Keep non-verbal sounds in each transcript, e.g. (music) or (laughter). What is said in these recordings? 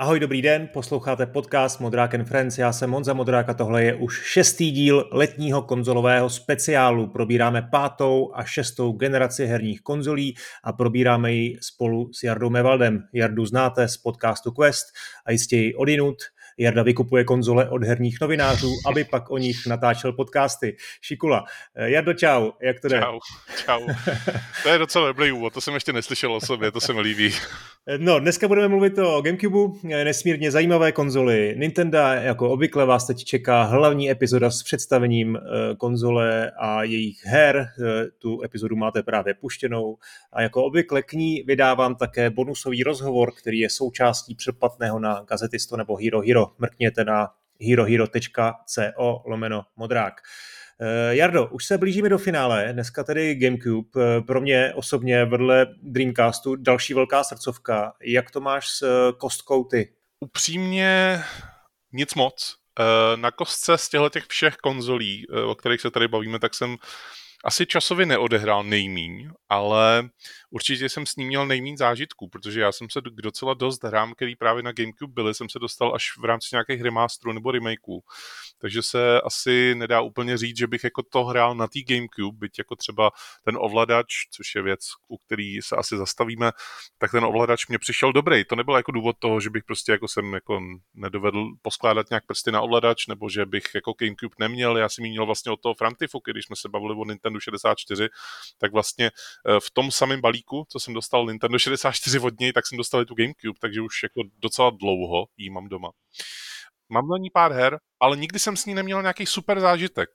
Ahoj, dobrý den, posloucháte podcast Modrák and Friends, já jsem Monza Modrák a tohle je už šestý díl letního konzolového speciálu. Probíráme pátou a šestou generaci herních konzolí a probíráme ji spolu s Jardou Mevaldem. Jardu znáte z podcastu Quest a jistě ji odinut. Jarda vykupuje konzole od herních novinářů, aby pak o nich natáčel podcasty. Šikula. Eh, Jardo, čau, jak to jde? Čau, čau. To je docela dobrý úvod, to jsem ještě neslyšel o sobě, to se mi líbí. Eh, no, dneska budeme mluvit o Gamecube, eh, nesmírně zajímavé konzoly. Nintendo, jako obvykle, vás teď čeká hlavní epizoda s představením konzole a jejich her. Tu epizodu máte právě puštěnou. A jako obvykle k ní vydávám také bonusový rozhovor, který je součástí předplatného na Gazetisto nebo Hero Hero mrkněte na herohero.co lomeno modrák. Eh, Jardo, už se blížíme do finále, dneska tedy Gamecube, eh, pro mě osobně vedle Dreamcastu další velká srdcovka. Jak to máš s eh, kostkou ty? Upřímně nic moc. Na kostce z těchto těch všech konzolí, o kterých se tady bavíme, tak jsem asi časově neodehrál nejmíň, ale určitě jsem s ním měl nejméně zážitků, protože já jsem se k docela dost hrám, který právě na GameCube byly, jsem se dostal až v rámci nějakých remasterů nebo remakeů. Takže se asi nedá úplně říct, že bych jako to hrál na té GameCube, byť jako třeba ten ovladač, což je věc, u který se asi zastavíme, tak ten ovladač mě přišel dobrý. To nebyl jako důvod toho, že bych prostě jako jsem jako nedovedl poskládat nějak prsty na ovladač, nebo že bych jako GameCube neměl. Já jsem měl vlastně od toho Frantifu, když jsme se bavili o Nintendo 64, tak vlastně eh, v tom samém balíku co jsem dostal Nintendo 64 od něj, tak jsem dostal i tu GameCube, takže už jako docela dlouho jí mám doma. Mám na ní pár her, ale nikdy jsem s ní neměl nějaký super zážitek.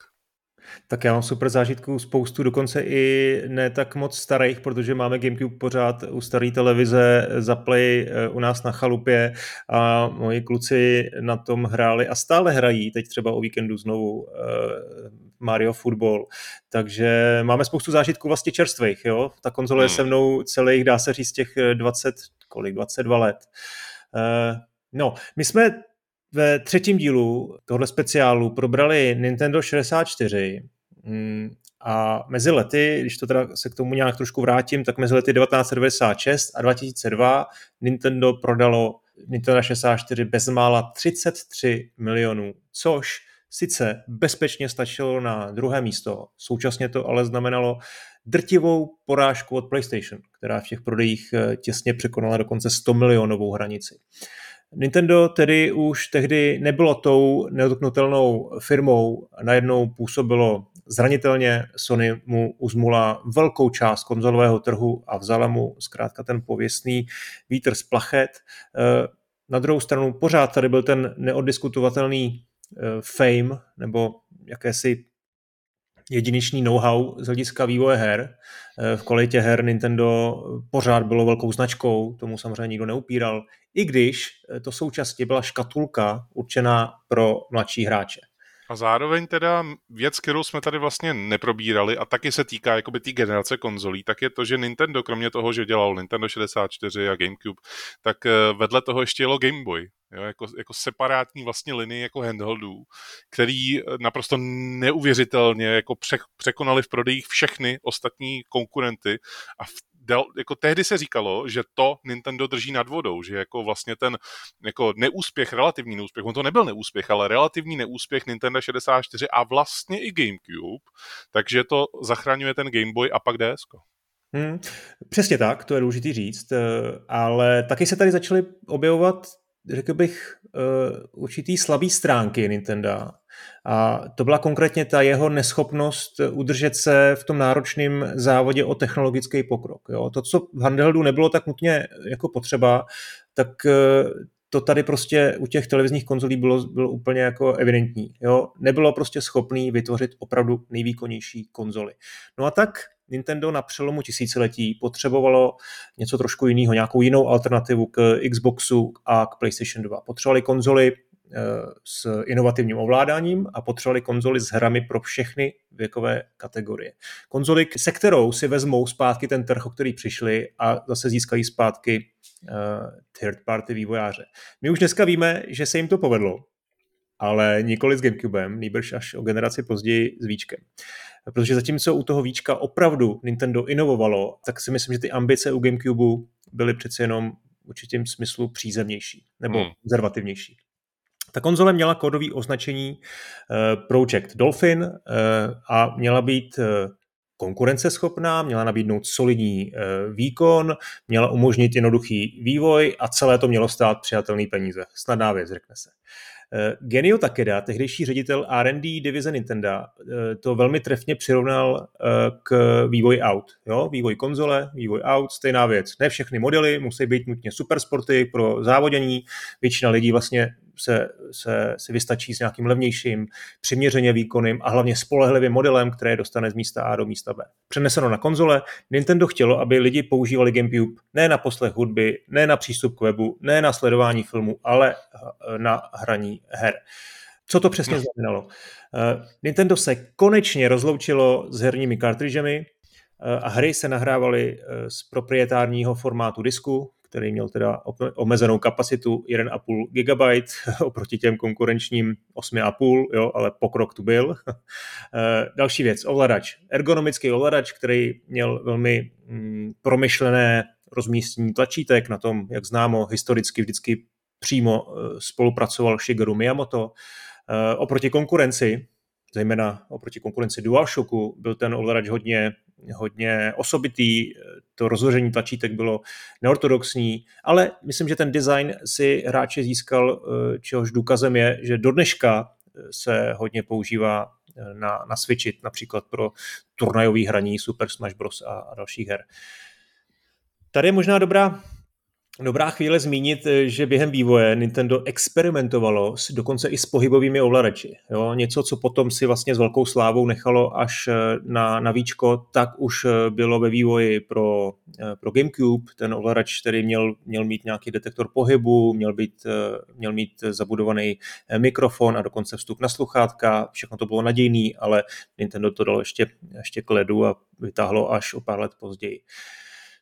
Tak já mám super zážitků spoustu, dokonce i ne tak moc starých, protože máme GameCube pořád u staré televize za Play eh, u nás na chalupě a moji kluci na tom hráli a stále hrají, teď třeba o víkendu znovu eh, Mario Football. Takže máme spoustu zážitků vlastně čerstvých, jo. Ta konzole hmm. je se mnou celých, dá se říct, těch 20, kolik, 22 let. Uh, no, my jsme ve třetím dílu tohle speciálu probrali Nintendo 64 mm, a mezi lety, když to teda se k tomu nějak trošku vrátím, tak mezi lety 1996 a 2002 Nintendo prodalo Nintendo 64 bezmála 33 milionů, což sice bezpečně stačilo na druhé místo, současně to ale znamenalo drtivou porážku od PlayStation, která v těch prodejích eh, těsně překonala dokonce 100 milionovou hranici. Nintendo tedy už tehdy nebylo tou nedotknutelnou firmou, najednou působilo zranitelně, Sony mu uzmula velkou část konzolového trhu a vzala mu zkrátka ten pověstný vítr z plachet. Eh, na druhou stranu pořád tady byl ten neoddiskutovatelný fame nebo jakési jedinečný know-how z hlediska vývoje her. Eh, v kvalitě her Nintendo pořád bylo velkou značkou, tomu samozřejmě nikdo neupíral, i když eh, to současně byla škatulka určená pro mladší hráče. A zároveň teda věc, kterou jsme tady vlastně neprobírali a taky se týká jakoby té generace konzolí, tak je to, že Nintendo, kromě toho, že dělal Nintendo 64 a GameCube, tak vedle toho ještě jelo Game Boy jo, jako, jako separátní vlastně linii jako handheldů, který eh, naprosto neuvěřitelně jako pře, překonali v prodejích všechny ostatní konkurenty a v, del, jako tehdy se říkalo, že to Nintendo drží nad vodou, že jako vlastně ten jako neúspěch, relativní neúspěch, on to nebyl neúspěch, ale relativní neúspěch Nintendo 64 a vlastně i GameCube, takže to zachraňuje ten Game Boy a pak DS. Hmm, přesně tak, to je důležité říct, eh, ale taky se tady začaly objevovat řekl bych, uh, určitý slabý stránky Nintendo. A to byla konkrétně ta jeho neschopnost udržet se v tom náročném závodě o technologický pokrok. Jo? To, co v handheldu nebylo tak nutně jako potřeba, tak uh, to tady prostě u těch televizních konzolí bylo, bylo úplně jako evidentní. Jo? Nebylo prostě schopný vytvořit opravdu nejvýkonnější konzoly. No a tak Nintendo na přelomu tisíciletí potřebovalo něco trošku jiného, nějakou jinou alternativu k Xboxu a k PlayStation 2. Potřebovali konzoli eh, s inovativním ovládáním a potřebovali konzoli s hrami pro všechny věkové kategorie. Konzoli, se kterou si vezmou zpátky ten trh, o který přišli a zase získají zpátky uh, third party vývojáře. My už dneska víme, že se jim to povedlo, ale nikoli s Gamecubem, nýbrž až o generaci později s Víčkem. Protože zatímco u toho Víčka opravdu Nintendo inovovalo, tak si myslím, že ty ambice u Gamecube byly přeci jenom v určitém smyslu přízemnější nebo hmm. konzervativnější. Ta konzole měla kódové označení Project Dolphin a měla být konkurenceschopná, měla nabídnout solidní výkon, měla umožnit jednoduchý vývoj a celé to mělo stát přijatelný peníze. Snadná věc, řekne se. Eh, Genio Takeda, tehdejší ředitel R&D divize Nintendo, eh, to velmi trefně přirovnal eh, k vývoji aut. Jo? Vývoj konzole, vývoj aut, stejná věc. Ne všechny modely musí být nutně supersporty pro závodění. Většina lidí vlastně se, se, se vystačí s nějakým levnějším, přiměřeně výkonným a hlavně spolehlivým modelem, které dostane z místa A do místa B. Přeneseno na konzole, Nintendo chtělo, aby lidi používali GameCube ne na poslech hudby, ne na přístup k webu, ne na sledování filmu, ale eh, na hraní her. Co to přesně znamenalo? Eh, Nintendo se konečně rozloučilo s herními kartridžemi eh, a hry se nahrávaly z proprietárního formátu disku, který měl teda omezenou kapacitu 1,5 GB (laughs) oproti těm konkurenčním 8,5, jo, ale pokrok tu byl. (laughs) Eh, další věc, ovladač. Ergonomický ovladač, který měl velmi mm, promyšlené rozmístění tlačítek na tom, jak známo, historicky vždycky přímo eh, spolupracoval Shigeru Miyamoto. Eh, oproti konkurenci, zejména oproti konkurenci DualShocku, byl ten ovladač hodně hodně osobitý, to rozhoření tlačítek bylo neortodoxní, ale myslím, že ten design si hráče získal, eh, čehož důkazem je, že do dneška eh, se hodně používá eh, na, na Switchi, například pro turnajový hraní Super Smash Bros. a, a dalších her. Tady je možná dobrá Dobrá chvíle zmínit, eh, že během vývoje Nintendo experimentovalo s, dokonce i s pohybovými ovladači. Jo? Něco, co potom si vlastně s velkou slávou nechalo až eh, na, na víčko, tak už eh, bylo ve vývoji pro, pro GameCube. Ten ovladač, který měl, měl mít nějaký detektor pohybu, měl, být, měl mít zabudovaný mikrofon a dokonce vstup na sluchátka. Všechno to bylo nadějný, ale Nintendo to dalo ještě, ještě k ledu a vytáhlo až o pár let později.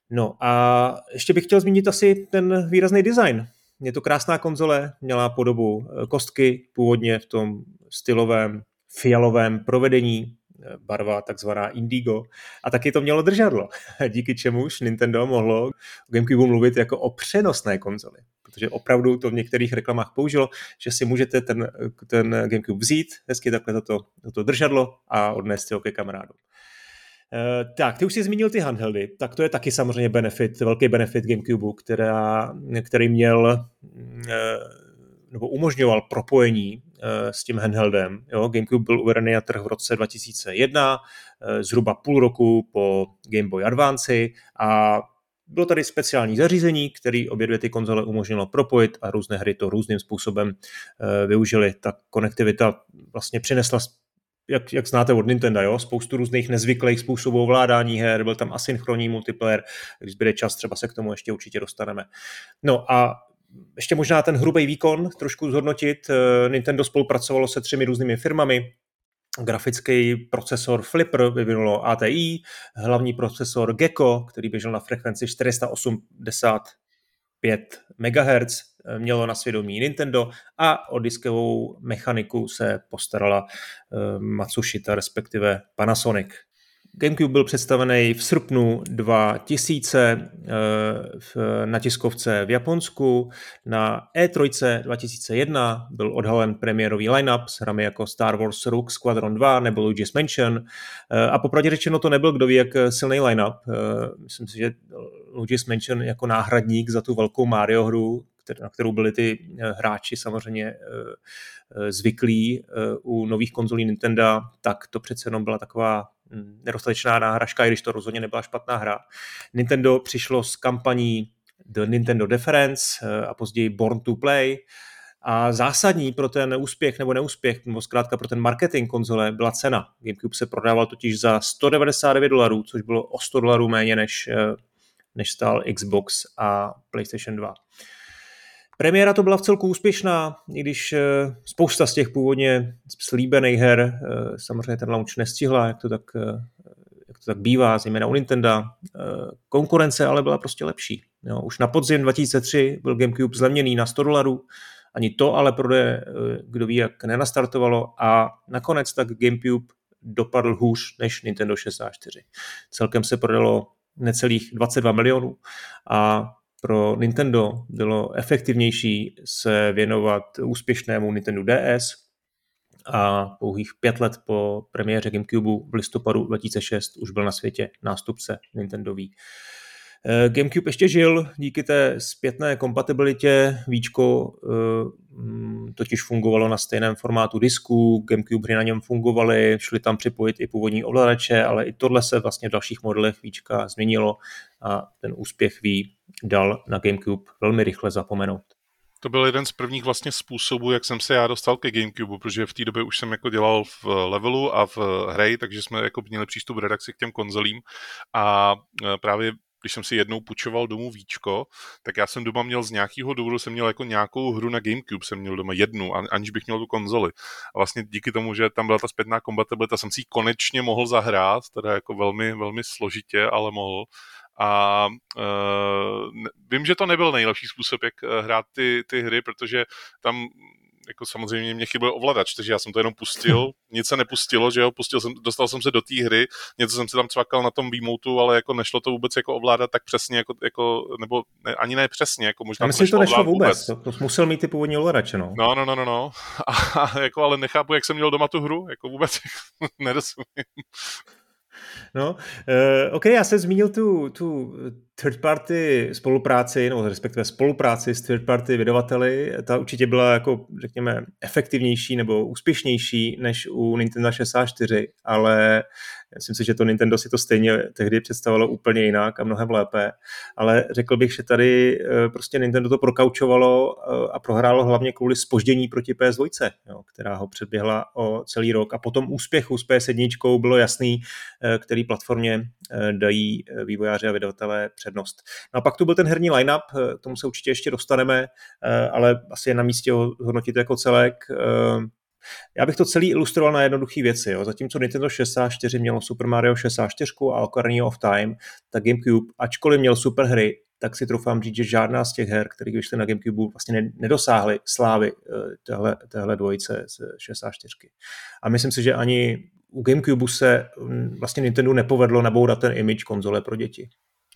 No a ještě bych chtěl zmínit asi ten výrazný design. Je to krásná konzole, měla podobu eh, kostky, původně v tom stylovém fialovém provedení, eh, barva takzvaná indigo. A taky to mělo držadlo, (laughs) díky čemuž Nintendo mohlo o GameCube mluvit jako o přenosné konzoli. Protože opravdu to v některých reklamách použilo, že si můžete ten, ten GameCube vzít, hezky takhle toto, toto držadlo a odnést ho ke kamarádům. Eh, tak, ty už jsi zmínil ty handheldy, tak to je taky samozřejmě benefit, velký benefit GameCube, která, který měl eh, nebo umožňoval propojení eh, s tím handheldem. Jo, GameCube byl uvedený na trh v roce 2001, zhruba půl roku po Game Boy Advance a bylo tady speciální zařízení, který obě dvě ty konzole umožnilo propojit a různé hry to různým způsobem využili. Ta konektivita vlastně přinesla jak, jak znáte od Nintendo, jo? spoustu různých nezvyklých způsobů ovládání her, byl tam asynchronní multiplayer, když bude čas, třeba se k tomu ještě určitě dostaneme. No a ještě možná ten hrubý výkon trošku zhodnotit. Eh, Nintendo spolupracovalo se třemi různými firmami, grafický procesor Flipper vyvinulo ATI, hlavní procesor Gecko, který běžel na frekvenci 485 MHz, mělo na svědomí Nintendo a o diskovou mechaniku se postarala eh, Matsushita, respektive Panasonic. GameCube byl představený v srpnu 2000 eh, na tiskovce v Japonsku. Na E3 2001 byl odhalen premiérový line-up s hrami jako Star Wars Rogue Squadron 2 nebo Luigi's Mansion. A popravdě řečeno to nebyl kdo ví jak silný line-up. Myslím si, že Luigi's Mansion jako náhradník za tu velkou Mario hru na kterou byli ty eh, hráči samozřejmě eh, eh, zvyklí u nových konzolí Nintendo, tak to přece jenom byla taková hm, nedostatečná náhražka, i když to rozhodně nebyla špatná hra. Nintendo přišlo s kampaní The Nintendo Difference a později Born to Play, a zásadní pro ten úspěch nebo neúspěch, nebo zkrátka pro ten marketing konzole byla cena. GameCube se prodával totiž za 199 dolarů, což bylo o 100 dolarů méně než, než stál Xbox a PlayStation 2. Premiéra to byla v celku úspěšná, i když eh, spousta z těch původně slíbených her eh, samozřejmě ten launch nestihla, jak to tak, eh, jak to tak bývá, zejména u Nintendo. Konkurence ale byla prostě lepší. Jo, už na podzim 2003 byl GameCube zlevněný na 100 dolarů, ani to ale prodeje, kdo ví, jak nenastartovalo a nakonec tak GameCube dopadl hůř než Nintendo 64. Celkem se prodalo necelých 22 milionů a pro Nintendo bylo efektivnější se věnovat úspěšnému Nintendo DS a pouhých pět let po premiéře GameCube v listopadu 2006 už byl na světě nástupce Nintendový. Eh, GameCube ještě žil díky té zpětné kompatibilitě. Víčko eh, mm, totiž fungovalo na stejném formátu disku, GameCube hry na něm fungovaly, šli tam připojit i původní ovladače, ale i tohle se vlastně v dalších modelech Víčka změnilo a ten úspěch Wii dal na GameCube velmi rychle zapomenout. To byl jeden z prvních vlastně způsobů, jak jsem se já dostal ke Gamecube, protože v té době už jsem jako dělal v levelu a v hry, takže jsme jako měli přístup redakci k těm konzolím a e, právě když jsem si jednou půjčoval domů víčko, tak já jsem doma měl z nějakého důvodu, jsem měl jako nějakou hru na Gamecube, jsem měl doma jednu, aniž bych měl tu konzoli. A vlastně díky tomu, že tam byla ta zpětná kompatibilita, jsem si ji konečně mohl zahrát, teda jako velmi, velmi složitě, ale mohl. A uh, vím, že to nebyl nejlepší způsob, jak eh, hrát ty, ty hry, protože tam jako samozřejmě mě chyběl ovladač, takže já jsem to jenom pustil, nic se nepustilo, že jo, pustil jsem, dostal jsem se do té hry, něco jsem si tam cvakal na tom výmoutu, ale jako nešlo to vůbec jako ovládat tak přesně, jako, jako nebo ne, ani ne přesně, jako možná myslím, že to nešlo vůbec, vůbec. To, to, musel mít ty původní ovladače, no. No, no, no, no, no. (laughs) A, jako, ale nechápu, jak jsem měl doma tu hru, jako vůbec (laughs) nerozumím. No, uh, OK, já jsem zmínil tu, tu third party spolupráci, nebo respektive spolupráci s third party vydavateli, ta určitě byla jako, řekněme, efektivnější nebo úspěšnější než u Nintendo 64, ale myslím si, že to Nintendo si to stejně tehdy představilo úplně jinak a mnohem lépe, ale řekl bych, že tady eh, prostě Nintendo to prokaučovalo eh, a prohrálo hlavně kvůli spoždění proti PS2, jo, která ho předběhla o celý rok a potom úspěchu s PS1 bylo jasný, eh, který platformě dají vývojáři a vydavatelé přednost. No a pak tu byl ten herní line-up, k tomu se určitě ještě dostaneme, ale asi je na místě ho hodnotit jako celek. Já bych to celý ilustroval na jednoduché věci. Jo. Zatímco Nintendo 64 mělo Super Mario 64 a Ocarina of Time, tak GameCube, ačkoliv měl super hry, tak si troufám říct, že žádná z těch her, které vyšly na GameCube, vlastně nedosáhly slávy eh, téhle, téhle dvojice z 64. A myslím si, že ani u GameCube se mm, vlastně Nintendo nepovedlo nabourat ten image konzole pro děti.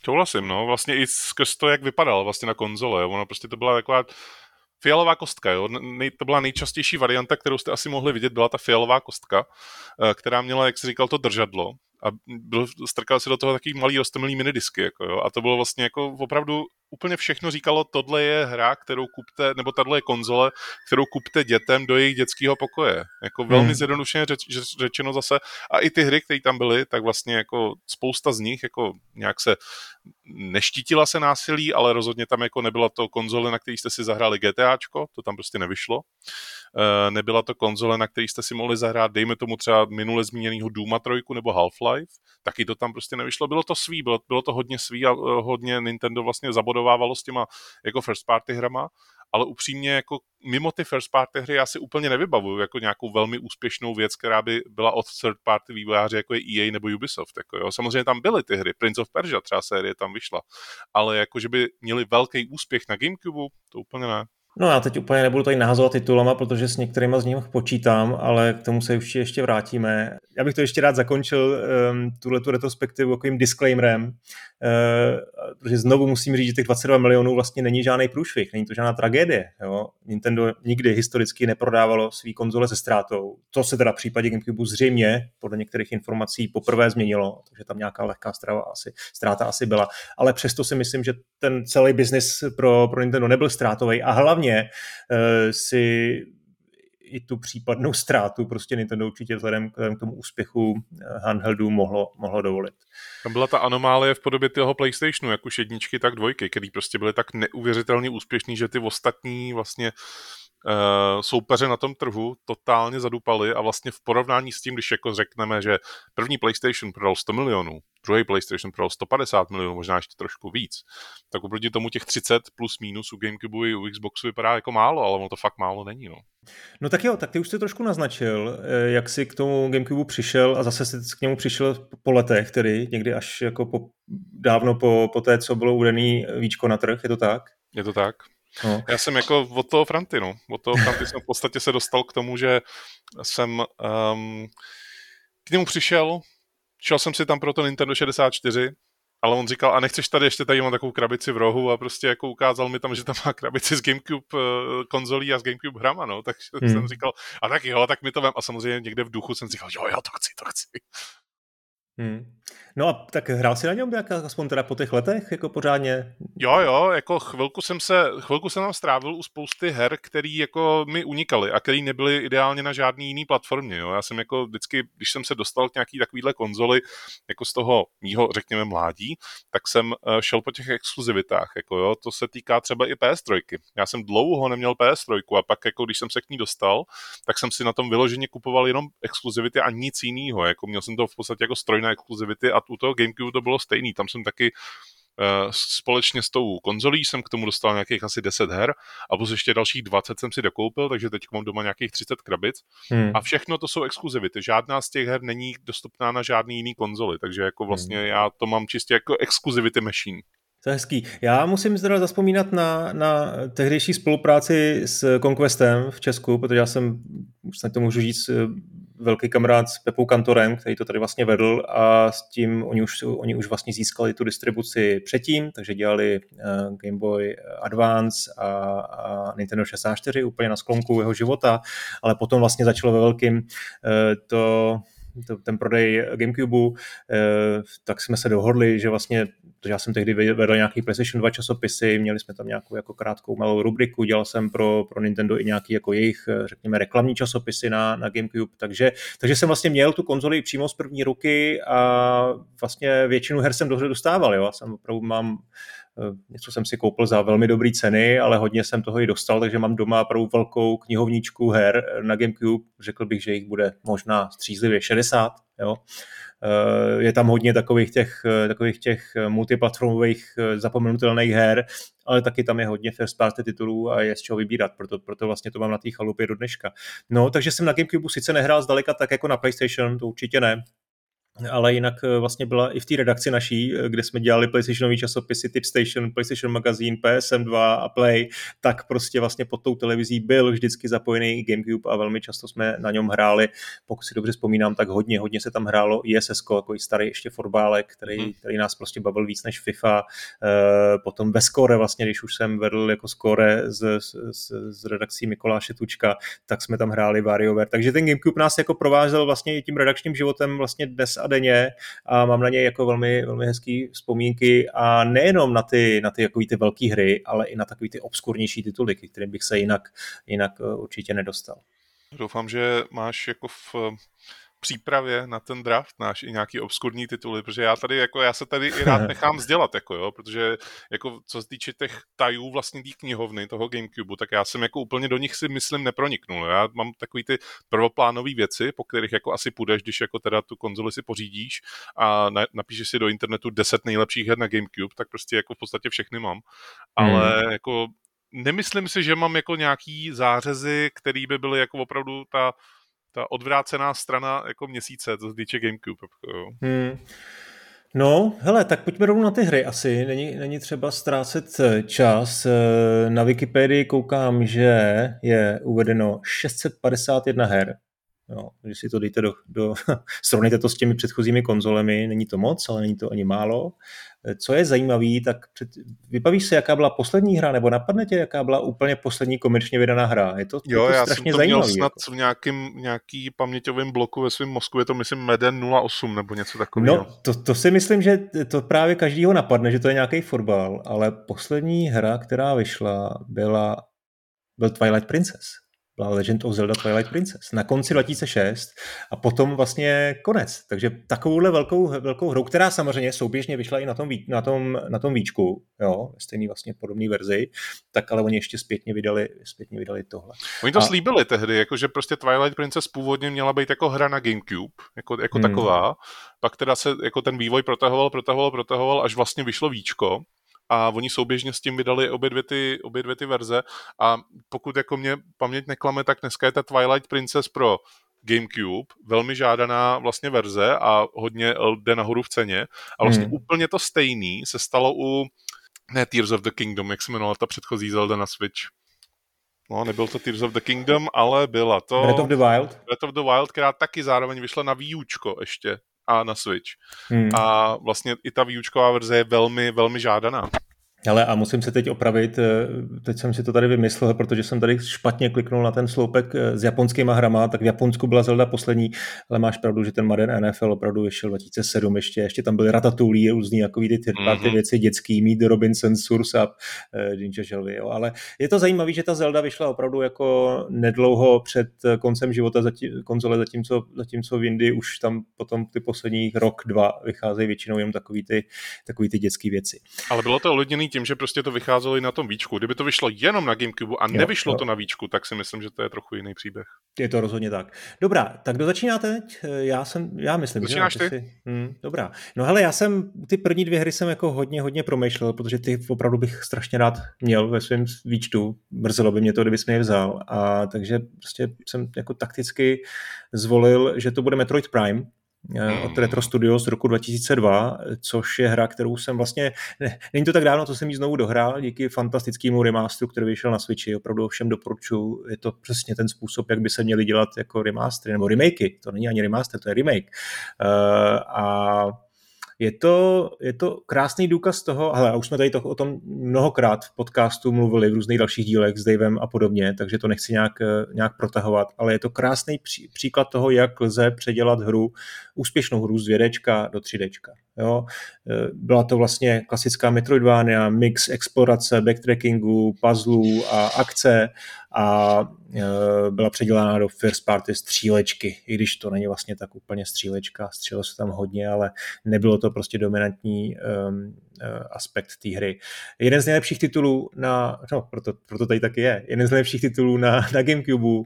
Souhlasím, no. Vlastně i skrz to, jak vypadal vlastně na konzole. Ono prostě to byla taková fialová kostka, jo. To byla nejčastější varianta, kterou jste asi mohli vidět, byla ta fialová kostka, eh, která měla, jak se říkal, to držadlo a byl, strkal si do toho takový malý roztomilý minidisky, jako jo. A to bylo vlastně jako opravdu úplně všechno říkalo, tohle je hra, kterou kupte, nebo tahle je konzole, kterou kupte dětem do jejich dětského pokoje. Jako velmi hmm. zjednodušeně řeč, řečeno zase. A i ty hry, které tam byly, tak vlastně jako spousta z nich jako nějak se neštítila se násilí, ale rozhodně tam jako nebyla to konzole, na který jste si zahráli GTAčko, to tam prostě nevyšlo. E, nebyla to konzole, na který jste si mohli zahrát, dejme tomu třeba minule zmíněného Duma 3 nebo Half-Life, taky to tam prostě nevyšlo. Bylo to svý, bylo, bylo to hodně svý a uh, hodně Nintendo vlastně zabodovávalo s těma jako first party hrama, ale upřímně jako mimo ty first party hry já si úplně nevybavuju jako nějakou velmi úspěšnou věc, která by byla od third party vývojáře, jako je EA nebo Ubisoft. Jako jo. Samozřejmě tam byly ty hry, Prince of Persia třeba série tam vyšla, ale jako, že by měli velký úspěch na Gamecube, to úplně ne. No já teď úplně nebudu tady nahazovat titulama, protože s některými z nich počítám, ale k tomu se už ještě vrátíme. Já bych to ještě rád zakončil um, tuhle tu retrospektivu takovým disclaimerem, uh, protože znovu musím říct, že těch 22 milionů vlastně není žádný průšvih, není to žádná tragédie. Jo? Nintendo nikdy historicky neprodávalo svý konzole se ztrátou. To se teda v případě GameCube zřejmě podle některých informací poprvé změnilo, takže tam nějaká lehká strava asi, ztráta asi byla. Ale přesto si myslím, že ten celý biznis pro, pro Nintendo nebyl ztrátový a hlavně hlavně uh, si i tu případnou ztrátu prostě Nintendo určitě vzhledem, k tomu úspěchu eh, handheldu mohlo, mohlo dovolit. Tam byla ta anomálie v podobě toho PlayStationu, jak už jedničky, tak dvojky, který prostě byly tak neuvěřitelně úspěšný, že ty ostatní vlastně soupeře na tom trhu totálně zadupali a vlastně v porovnání s tím, když jako řekneme, že první PlayStation prodal 100 milionů, druhý PlayStation prodal 150 milionů, možná ještě trošku víc, tak oproti tomu těch 30 plus minus u Gamecube i u Xboxu vypadá jako málo, ale ono to fakt málo není. No. No tak jo, tak ty už jsi trošku naznačil, eh, jak jsi k tomu Gamecube přišel a zase jsi k němu přišel po letech, tedy někdy až jako po, dávno po, po té, co bylo uvedený víčko na trh, je to tak? Je to tak. No. Já jsem jako od toho Franty, no. Od toho Franty jsem v podstatě se dostal k tomu, že jsem um, k němu přišel, šel jsem si tam pro to Nintendo 64, ale on říkal, a nechceš tady ještě tady mám takovou krabici v rohu a prostě jako ukázal mi tam, že tam má krabici z Gamecube uh, konzolí a z Gamecube hrama, no, tak hmm. jsem říkal, a tak jo, tak mi to vem, a samozřejmě někde v duchu jsem říkal, jo, jo, to chci, to chci. Hmm. No a tak hrál si na něm nějak aspoň teda po těch letech, jako pořádně? Jo, jo, jako chvilku jsem se, chvilku jsem tam strávil u spousty her, který jako mi unikaly a který nebyly ideálně na žádný jiný platformě, jo. Já jsem jako vždycky, když jsem se dostal k nějaký takovýhle konzoli, jako z toho mýho, řekněme, mládí, tak jsem eh, šel po těch exkluzivitách, jako jo, to se týká třeba i PS3. Já jsem dlouho neměl PS3 a pak jako když jsem se k ní dostal, tak jsem si na tom vyloženě kupoval jenom exkluzivity a nic jiného, jako měl jsem to v podstatě jako stroj na exkluzivity a u toho Gamecube to bylo stejný. Tam jsem taky uh, společně s tou konzolí jsem k tomu dostal nějakých asi 10 her a plus ještě dalších 20 jsem si dokoupil, takže teď mám doma nějakých 30 krabic hmm. a všechno to jsou exkluzivity. Žádná z těch her není dostupná na žádný jiný konzoli, takže jako vlastně hmm. já to mám čistě jako exkluzivity machine. To je hezký. Já musím zde zaspomínat na, na tehdejší spolupráci s Conquestem v Česku, protože já jsem, snad to můžu říct, velký kamarád s Pepou Kantorem, který to tady vlastně vedl a s tím oni už, oni už vlastně získali tu distribuci předtím, takže dělali uh, Game Boy Advance a, a Nintendo 64 úplně na sklonku jeho života, ale potom vlastně začalo ve velkým uh, to ten prodej Gamecube, eh, tak jsme se dohodli, že vlastně, že já jsem tehdy vedl nějaký PlayStation 2 časopisy, měli jsme tam nějakou jako krátkou malou rubriku, dělal jsem pro, pro Nintendo i nějaký jako jejich, eh, řekněme, reklamní časopisy na, na Gamecube, takže, takže jsem vlastně měl tu konzoli přímo z první ruky a vlastně většinu her jsem dobře dostával, jo, já jsem opravdu mám něco jsem si koupil za velmi dobré ceny, ale hodně jsem toho i dostal, takže mám doma opravdu velkou knihovníčku her na GameCube. Řekl bych, že jich bude možná střízlivě 60. Jo. Eh, je tam hodně takových těch, eh, takových těch multiplatformových zapomenutelných her, ale taky tam je hodně first party titulů a je z čeho vybírat, proto, proto vlastně to mám na té chalupě do dneška. No, takže jsem na GameCube sice nehrál zdaleka tak jako na PlayStation, to určitě ne, ale jinak eh, vlastně byla i v té redakci naší, eh, kde jsme dělali PlayStationový časopisy Tip Station, PlayStation Magazine, PSM2 a Play, tak prostě vlastně pod tou televizí byl vždycky zapojený Gamecube a velmi často jsme na něm hráli, pokud si dobře vzpomínám, tak hodně, hodně se tam hrálo ISS, jako i starý ještě fotbálek, který, hmm. který nás prostě bavil víc než FIFA. E, potom ve Score vlastně, když už jsem vedl jako Score z, z, z redakcí Mikoláše Tučka, tak jsme tam hráli WarioWare. Takže ten Gamecube nás jako provázel vlastně i tím redakčním životem vlastně dnes a denně a mám na něj jako velmi, velmi hezký vzpomínky a nejenom na ty, na ty, jako ty velké hry, ale i na takový ty obskurnější tituly, kterým bych se jinak, jinak eh, určitě nedostal. Doufám, že máš jako v přípravě na ten draft náš i nějaký obskurní tituly, protože já tady jako, já se tady i rád (laughs) nechám vzdělat, jako jo, protože jako co se týče těch tajů vlastně té knihovny, toho Gamecube, tak já jsem jako úplně do nich si myslím neproniknul. Já mám takový ty prvoplánové věci, po kterých jako asi půjdeš, když jako teda tu konzoli si pořídíš a na, napíšeš si do internetu 10 nejlepších her na Gamecube, tak prostě jako v podstatě všechny mám. Ale hmm. jako nemyslím si, že mám jako nějaký zářezy, který by byly jako opravdu ta ta odvrácená strana jako měsíce, to se týče Gamecube. Jako. Hmm. No, hele, tak pojďme rovnou na ty hry asi. Není, není třeba ztrácet eh, čas. Eh, na Wikipedii koukám, že je uvedeno 651 her. Jo, když si to dejte do, do (laughs) srovnejte to s těmi předchozími konzolemi, není to moc, ale není to ani málo. Co je zajímavé, tak před, vybavíš se, jaká byla poslední hra, nebo napadne tě, jaká byla úplně poslední komerčně vydaná hra? Je to, jo, je to já strašně jsem to zajímavý, měl snad jako. v nějakým, nějaký paměťovém bloku ve svém mozku, je to myslím Meden 08 nebo něco takového. No, to, to si myslím, že to právě každýho napadne, že to je nějaký fotbal, ale poslední hra, která vyšla, byla byl Twilight Princess byla Legend of Zelda Twilight Princess na konci 2006 a potom vlastně konec. Takže takovouhle velkou, velkou hrou, která samozřejmě souběžně vyšla i na tom, na tom, na tom víčku, jo, stejný vlastně podobný verzi, tak ale oni ještě zpětně vydali, zpětně vydali tohle. Oni to a... slíbili tehdy, jako že prostě Twilight Princess původně měla být jako hra na Gamecube, jako, jako hmm. taková, pak teda se jako ten vývoj protahoval, protahoval, protahoval, až vlastně vyšlo víčko a oni souběžně s tím vydali obě dvě ty, obě dvě ty verze a pokud jako mě paměť neklame, tak dneska je ta Twilight Princess pro GameCube, velmi žádaná vlastně verze a hodně jde nahoru v ceně a vlastně hmm. úplně to stejný se stalo u ne Tears of the Kingdom, jak se jmenovala ta předchozí Zelda na Switch. No, nebyl to Tears of the Kingdom, ale byla to... Breath of the Wild. Breath of the Wild, která taky zároveň vyšla na výučko ještě a na Switch. Hmm. A vlastně i ta výučková verze je velmi, velmi žádaná. Ale a musím se teď opravit, eh, teď jsem si to tady vymyslel, protože jsem tady špatně kliknul na ten sloupek eh, s japonskýma hrama, tak v Japonsku byla Zelda poslední, ale máš pravdu, že ten Madden NFL opravdu vyšel 2007 ještě, ještě tam byly Ratatouille, různý jako ty mm-hmm. věci dětský, Meet Robinson, Sursa, uh, Ninja Shelby, jo. ale je to zajímavé, že ta Zelda vyšla opravdu jako nedlouho před koncem života zatím, konzole, zatímco, zatímco v Indii už tam potom ty posledních rok, dva vycházejí většinou jenom takový ty, takový ty dětské věci. Ale bylo to olidněný tím, že prostě to vycházelo i na tom víčku. Kdyby to vyšlo jenom na Gamecube a nevyšlo jo. to na víčku, tak si myslím, že to je trochu jiný příběh. Je to rozhodně tak. Dobrá, tak kdo začíná teď? Já jsem, já myslím, Začínáš že ty? Si, hm, dobrá. No hele, já jsem, ty první dvě hry jsem jako hodně, hodně promýšlel, protože ty opravdu bych strašně rád měl ve svém výčtu. Mrzelo by mě to, kdybys mě je vzal. A takže prostě jsem jako takticky zvolil, že to bude Metroid Prime, od Retro Studios z roku 2002, což je hra, kterou jsem vlastně, ne, není to tak dávno, co jsem ji znovu dohrál, díky fantastickému remasteru, který vyšel na Switchi, opravdu všem doporučuji, je to přesně ten způsob, jak by se měly dělat jako remastery, nebo remakey, to není ani remaster, to je remake. Uh, a je to, je to krásný důkaz toho, ale už jsme tady to, o tom mnohokrát v podcastu mluvili v různých dalších dílech s Davem a podobně, takže to nechci nějak, nějak protahovat, ale je to krásný pří, příklad toho, jak lze předělat hru, úspěšnou hru z 2D do 3D. Jo? E, byla to vlastně klasická Metroidvania, mix explorace, backtrackingu, puzzlů a akce a e, byla předělána do first party střílečky, i když to není vlastně tak úplně střílečka, střílelo se tam hodně, ale nebylo to prostě dominantní um, aspekt té hry. Jeden z nejlepších titulů na, no, proto, proto tady taky je, jeden z nejlepších titulů na, na Gamecube, uh,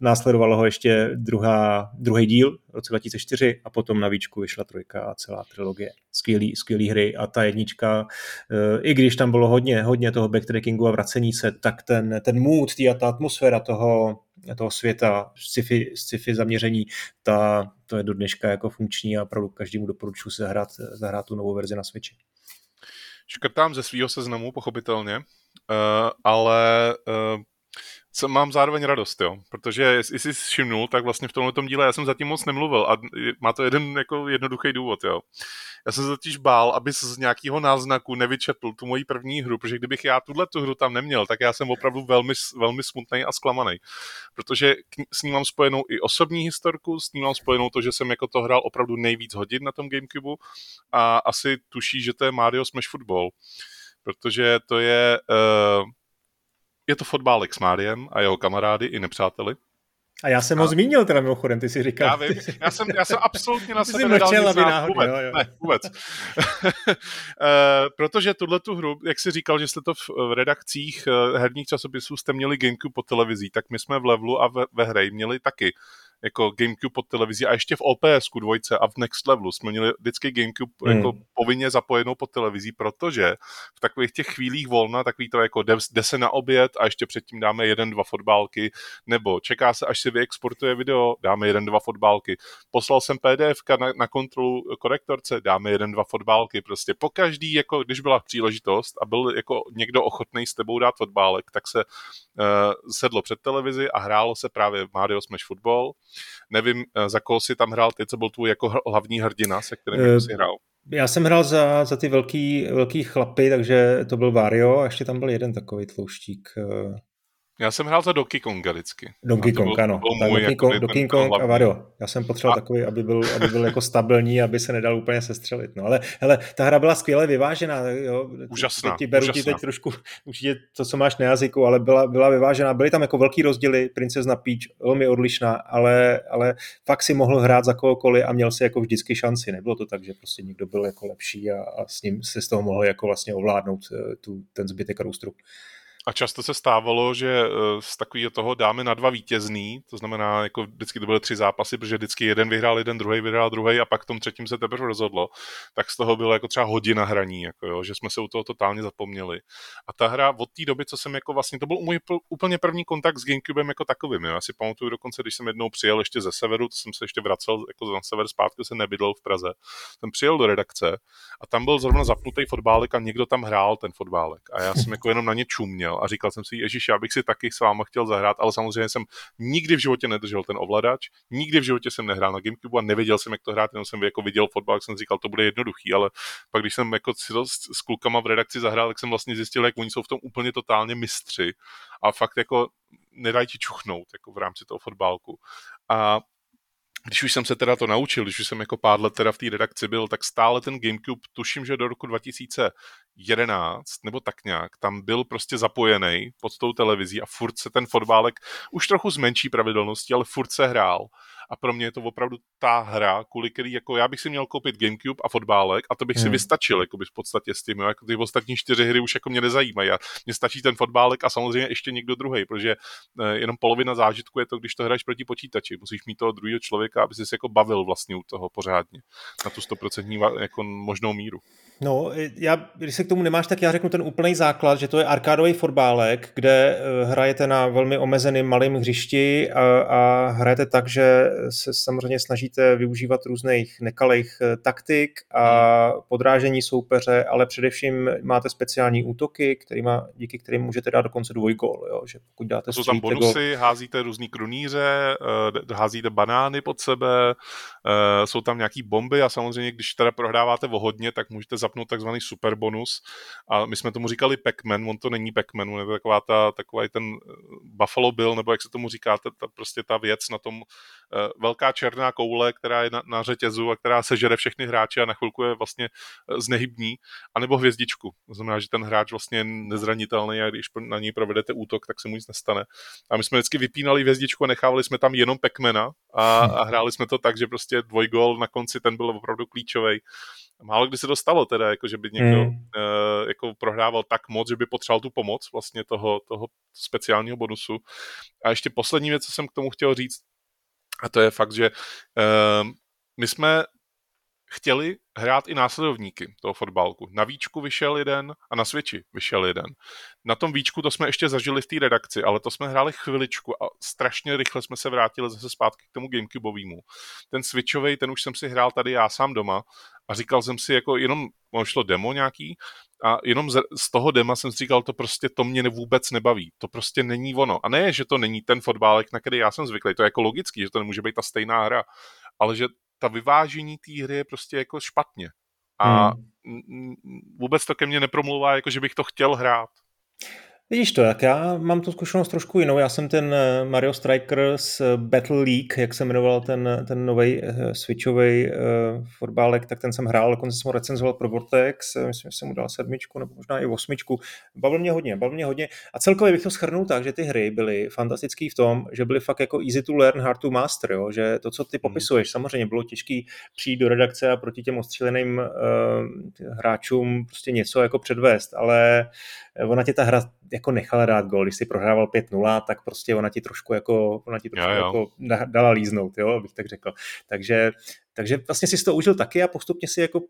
následovalo ho ještě druhá, druhý díl v roce 2004 a potom na výčku vyšla trojka a celá trilogie. Skvělý, skvělý hry a ta jednička, uh, i když tam bylo hodně, hodně toho backtrackingu a vracení se, tak ten, ten mood, tý, ta atmosféra toho, toho světa, sci-fi, sci-fi zaměření, ta, to je do dneška jako funkční a opravdu každému doporučuji se zahrát, zahrát tu novou verzi na Switchi. Škrtám ze svého seznamu, pochopitelně, uh, ale uh, jsem, mám zároveň radost, jo, protože jestli jsi všimnul, tak vlastně v tomhle díle já jsem zatím moc nemluvil a má to jeden jako jednoduchý důvod, jo. Já jsem se totiž bál, aby z nějakého náznaku nevyčetl tu moji první hru, protože kdybych já tuhle tu hru tam neměl, tak já jsem opravdu velmi, velmi smutný a zklamaný. Protože s ním mám spojenou i osobní historku, s ním mám spojenou to, že jsem jako to hrál opravdu nejvíc hodin na tom Gamecube a asi tuší, že to je Mario Smash Football. Protože to je uh, je to fotbálek s Máriem a jeho kamarády i nepřáteli. A já jsem a... ho zmínil teda mimochodem, ty si říkal. Já vím, já jsem, já jsem absolutně na sebe nedal nic náhodou, vůbec, jo, jo. ne, vůbec. uh, (laughs) protože tuhle tu hru, jak jsi říkal, že jste to v, v redakcích uh, herních časopisů jste měli Gamecube po televizí, tak my jsme v Levelu a ve, ve hře měli taky jako Gamecube pod televizí a ještě v OPS dvojce a v Next Levelu jsme měli vždycky Gamecube hmm. jako povinně zapojenou pod televizí, protože v takových těch chvílích volna, takový to jako jde, jde se na oběd a ještě předtím dáme jeden, dva fotbálky, nebo čeká se, až si vyexportuje video, dáme jeden, dva fotbálky. Poslal jsem PDF na, na kontrolu korektorce, dáme jeden, dva fotbálky. Prostě po každý, jako když byla příležitost a byl jako někdo ochotný s tebou dát fotbálek, tak se uh, sedlo před televizi a hrálo se právě Mario Smash Football Nevím, eh, za koho si tam hrál ty, co byl tvůj jako hlavní hrdina, se kterým uh, jsi hrál. Já jsem hrál za, za ty velký, velký chlapy, takže to byl Vario a ještě tam byl jeden takový tlouštík. Já jsem hrál za Donkey Konga vždycky. Donkey Kong, ano. Tak Donkey, jako Kong, Donkey Kong a Vario. Já jsem potřeboval a... takový, aby byl, aby byl jako stabilní, aby se nedal úplně sestřelit. No, ale hele, ta hra byla skvěle vyvážená. Jo. Úžasná. Teď ti beru úžasná. ti teď trošku (laughs) určitě to, co máš na jazyku, ale byla, byla vyvážená. Byly tam jako velký rozdíly, Princezna Peach, velmi odlišná, ale, ale fakt si mohl hrát za kohokoliv a měl si jako vždycky šanci. Nebylo to tak, že prostě někdo byl jako lepší a, a s ním se z toho mohl jako vlastně ovládnout eh, tu, ten zbytek roustru. A často se stávalo, že eh, z takového toho dáme na dva vítězný, to znamená, jako vždycky to byly tři zápasy, protože vždycky jeden vyhrál jeden, druhý vyhrál druhý a pak v tom třetím se teprve rozhodlo, tak z toho bylo jako třeba hodina hraní, jako jo, že jsme se u toho totálně zapomněli. A ta hra od té doby, co jsem jako vlastně, to byl můj úplně první kontakt s Gamecubem jako takovým. Jo. Já si pamatuju dokonce, když jsem jednou přijel ještě ze severu, to jsem se ještě vracel jako na sever zpátky, jsem nebydlel v Praze, jsem přijel do redakce a tam byl zrovna zapnutý fotbálek a někdo tam hrál ten fotbálek a já jsem jako jenom na ně čuměl Jo? A říkal jsem si, Ježíš, já bych si taky s váma chtěl zahrát, ale samozřejmě jsem nikdy v životě nedržel ten ovladač, nikdy v životě jsem nehrál na Gamecube a nevěděl jsem, jak to hrát, jenom jsem jako viděl fotbal, jak jsem říkal, to bude jednoduchý, ale pak když jsem jako si to s, s klukama v redakci zahrál, tak jsem vlastně zjistil, jak oni jsou v tom úplně totálně mistři a fakt jako nedají ti čuchnout jako v rámci toho fotbalku. A když už jsem se teda to naučil, když už jsem jako pár let teda v té redakci byl, tak stále ten Gamecube, tuším, že do roku 2011, nebo tak nějak, tam byl prostě zapojený pod tou televizí a furt se ten fotbálek už trochu zmenší pravidelnosti, ale furt se hrál a pro mě je to opravdu ta hra, kvůli který jako já bych si měl koupit Gamecube a fotbálek a to bych hmm. si vystačil jako by v podstatě s tím, jo? jako ty ostatní čtyři hry už jako mě nezajímají a mně stačí ten fotbálek a samozřejmě ještě někdo druhý, protože eh, jenom polovina zážitku je to, když to hraješ proti počítači, musíš mít toho druhého člověka, aby si jako bavil vlastně u toho pořádně na tu stoprocentní jako možnou míru. No, já, když se k tomu nemáš, tak já řeknu ten úplný základ, že to je arkádový fotbálek, kde eh, hrajete na velmi omezeném malém hřišti a, a hrajete tak, že se samozřejmě snažíte využívat různých nekalých eh, taktik a hmm. podrážení soupeře, ale především máte speciální útoky, kterýma, díky kterým můžete dát dokonce dvojgol. Jo? Že pokud dáte jsou tam bonusy, gol... házíte různý krunýře, eh, házíte banány pod sebe, jsou tam nějaký bomby a samozřejmě, když teda prohráváte o hodně, tak můžete zapnout takzvaný super bonus a my jsme tomu říkali Pac-Man, on to není Pac-Man, on je taková ta, takový ten eh, Buffalo Bill, nebo jak se tomu říká, ta, ta prostě ta věc na tom uh, velká černá koule, která je na, na řetězu a která sežere všechny hráče a na chvilku je vlastně uh, znehybní, anebo hvězdičku. To znamená, že ten hráč vlastně je nezranitelný a když na něj provedete útok, tak se mu nic nestane. A my jsme vždycky vypínali hvězdičku a nechávali jsme tam jenom Pac-Mana a, a hráli jsme to tak, že prostě dvojgol na konci ten byl opravdu klíčový málo kdy se to stalo teda, jako že by někdo mm. uh, jako prohrával tak moc, že by potřeboval tu pomoc vlastně toho, toho speciálního bonusu. A ještě poslední věc, co jsem k tomu chtěl říct, a to je fakt, že uh, my jsme chtěli hrát i následovníky toho fotbalku. Na Víčku vyšel jeden a na Switchi vyšel jeden. Na tom Víčku to jsme ještě zažili v té redakci, ale to jsme hráli chviličku a strašně rychle jsme se vrátili zase zpátky k tomu Gamecubeovému. Ten Switchový, ten už jsem si hrál tady já sám doma a říkal jsem si, jako jenom šlo demo nějaký a jenom z, z toho dema jsem si říkal, to prostě to mě vůbec nebaví. To prostě není ono. A ne, že to není ten fotbálek, na který já jsem zvyklý, to je jako logický, že to nemůže být ta stejná hra, ale že ta vyvážení té hry je prostě jako špatně. A hmm. vůbec to ke mně nepromluvá, jako že bych to chtěl hrát. Vidíš to, jak já mám tu zkušenost trošku jinou. Já jsem ten eh, Mario Strikers eh, Battle League, jak se jmenoval ten, ten nový switchový uh, fotbálek, tak ten jsem hrál, dokonce jsem ho recenzoval pro Vortex, myslím, že jsem mu dal sedmičku nebo možná i osmičku. Bavil mě hodně, bavil mě hodně. A celkově bych to schrnul tak, že ty hry byly fantastický v tom, že byly fakt jako easy to learn, hard to master, jo? že to, co ty hmm. popisuješ, samozřejmě bylo těžké přijít do redakce a proti těm ostříleným uh, hráčům prostě něco jako předvést, ale ona tě ta hra jako nechala dát gol, když si prohrával 5-0, tak prostě ona ti trošku jako, ona ti trošku jo, jo. jako dala líznout, jo, abych tak řekl. Takže takže vlastně si to užil taky a postupně si jako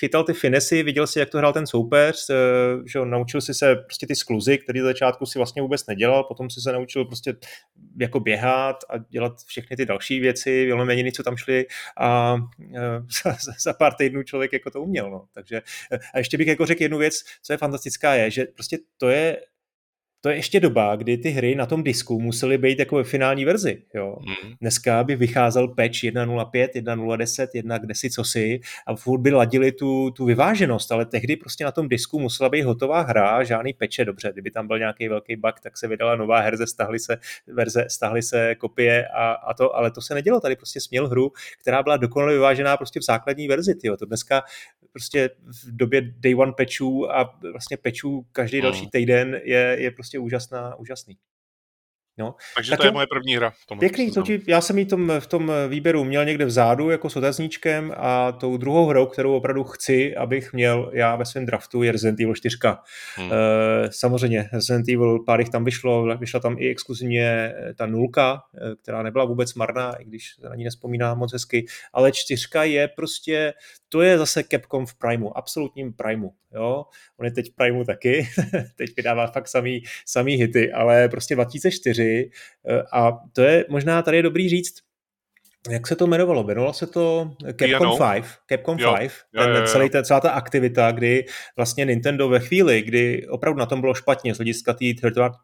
chytal ty finesy, viděl si, jak to hrál ten soupeř, eh, že on naučil si se prostě ty skluzy, který za začátku si vlastně vůbec nedělal, potom si se naučil prostě jako běhat a dělat všechny ty další věci, velmi co tam šli a eh, (laughs) za, za pár týdnů člověk jako to uměl. No. Takže, eh, a ještě bych jako řekl jednu věc, co je fantastická, je, že prostě to je to je ještě doba, kdy ty hry na tom disku musely být jako ve finální verzi. Jo. Mm. Dneska by vycházel patch 1.05, 1.010, 1 kde si co si a furt by ladili tu, tu vyváženost, ale tehdy prostě na tom disku musela být hotová hra, žádný peče, dobře, kdyby tam byl nějaký velký bug, tak se vydala nová herze, stahly se verze, stahly se kopie a, a to, ale to se nedělo, tady prostě směl hru, která byla dokonale vyvážená prostě v základní verzi, tyjo. to dneska prostě v době day one patchů a vlastně patchů každý mm. další týden je, je prostě úžasná, úžasný. No. Takže tak to je moje první hra. V tom pěkný, to ti, já jsem ji tom, v tom výběru měl někde vzadu jako s otazníčkem a tou druhou hrou, kterou opravdu chci, abych měl já ve svém draftu, je Resident Evil 4. Hmm. E, samozřejmě Resident Evil, pár jich tam vyšlo, vyšla tam i exkluzivně eh, ta nulka, eh, která nebyla vůbec marná, i když se na ní nespomíná moc hezky, ale čtyřka je prostě, to je zase Capcom v Primeu, absolutním Primeu. Jo? On je teď v Primeu taky, (laughs) teď vydává fakt samý, samý hity, ale prostě 2004 Eh, a to je možná tady je dobrý říct, jak se to jmenovalo? Jmenovalo se to Capcom 5. Capcom jo. 5, ten, jo, jo, jo. Celý, ten, celá ta aktivita, kdy vlastně Nintendo ve chvíli, kdy opravdu na tom bylo špatně z hlediska té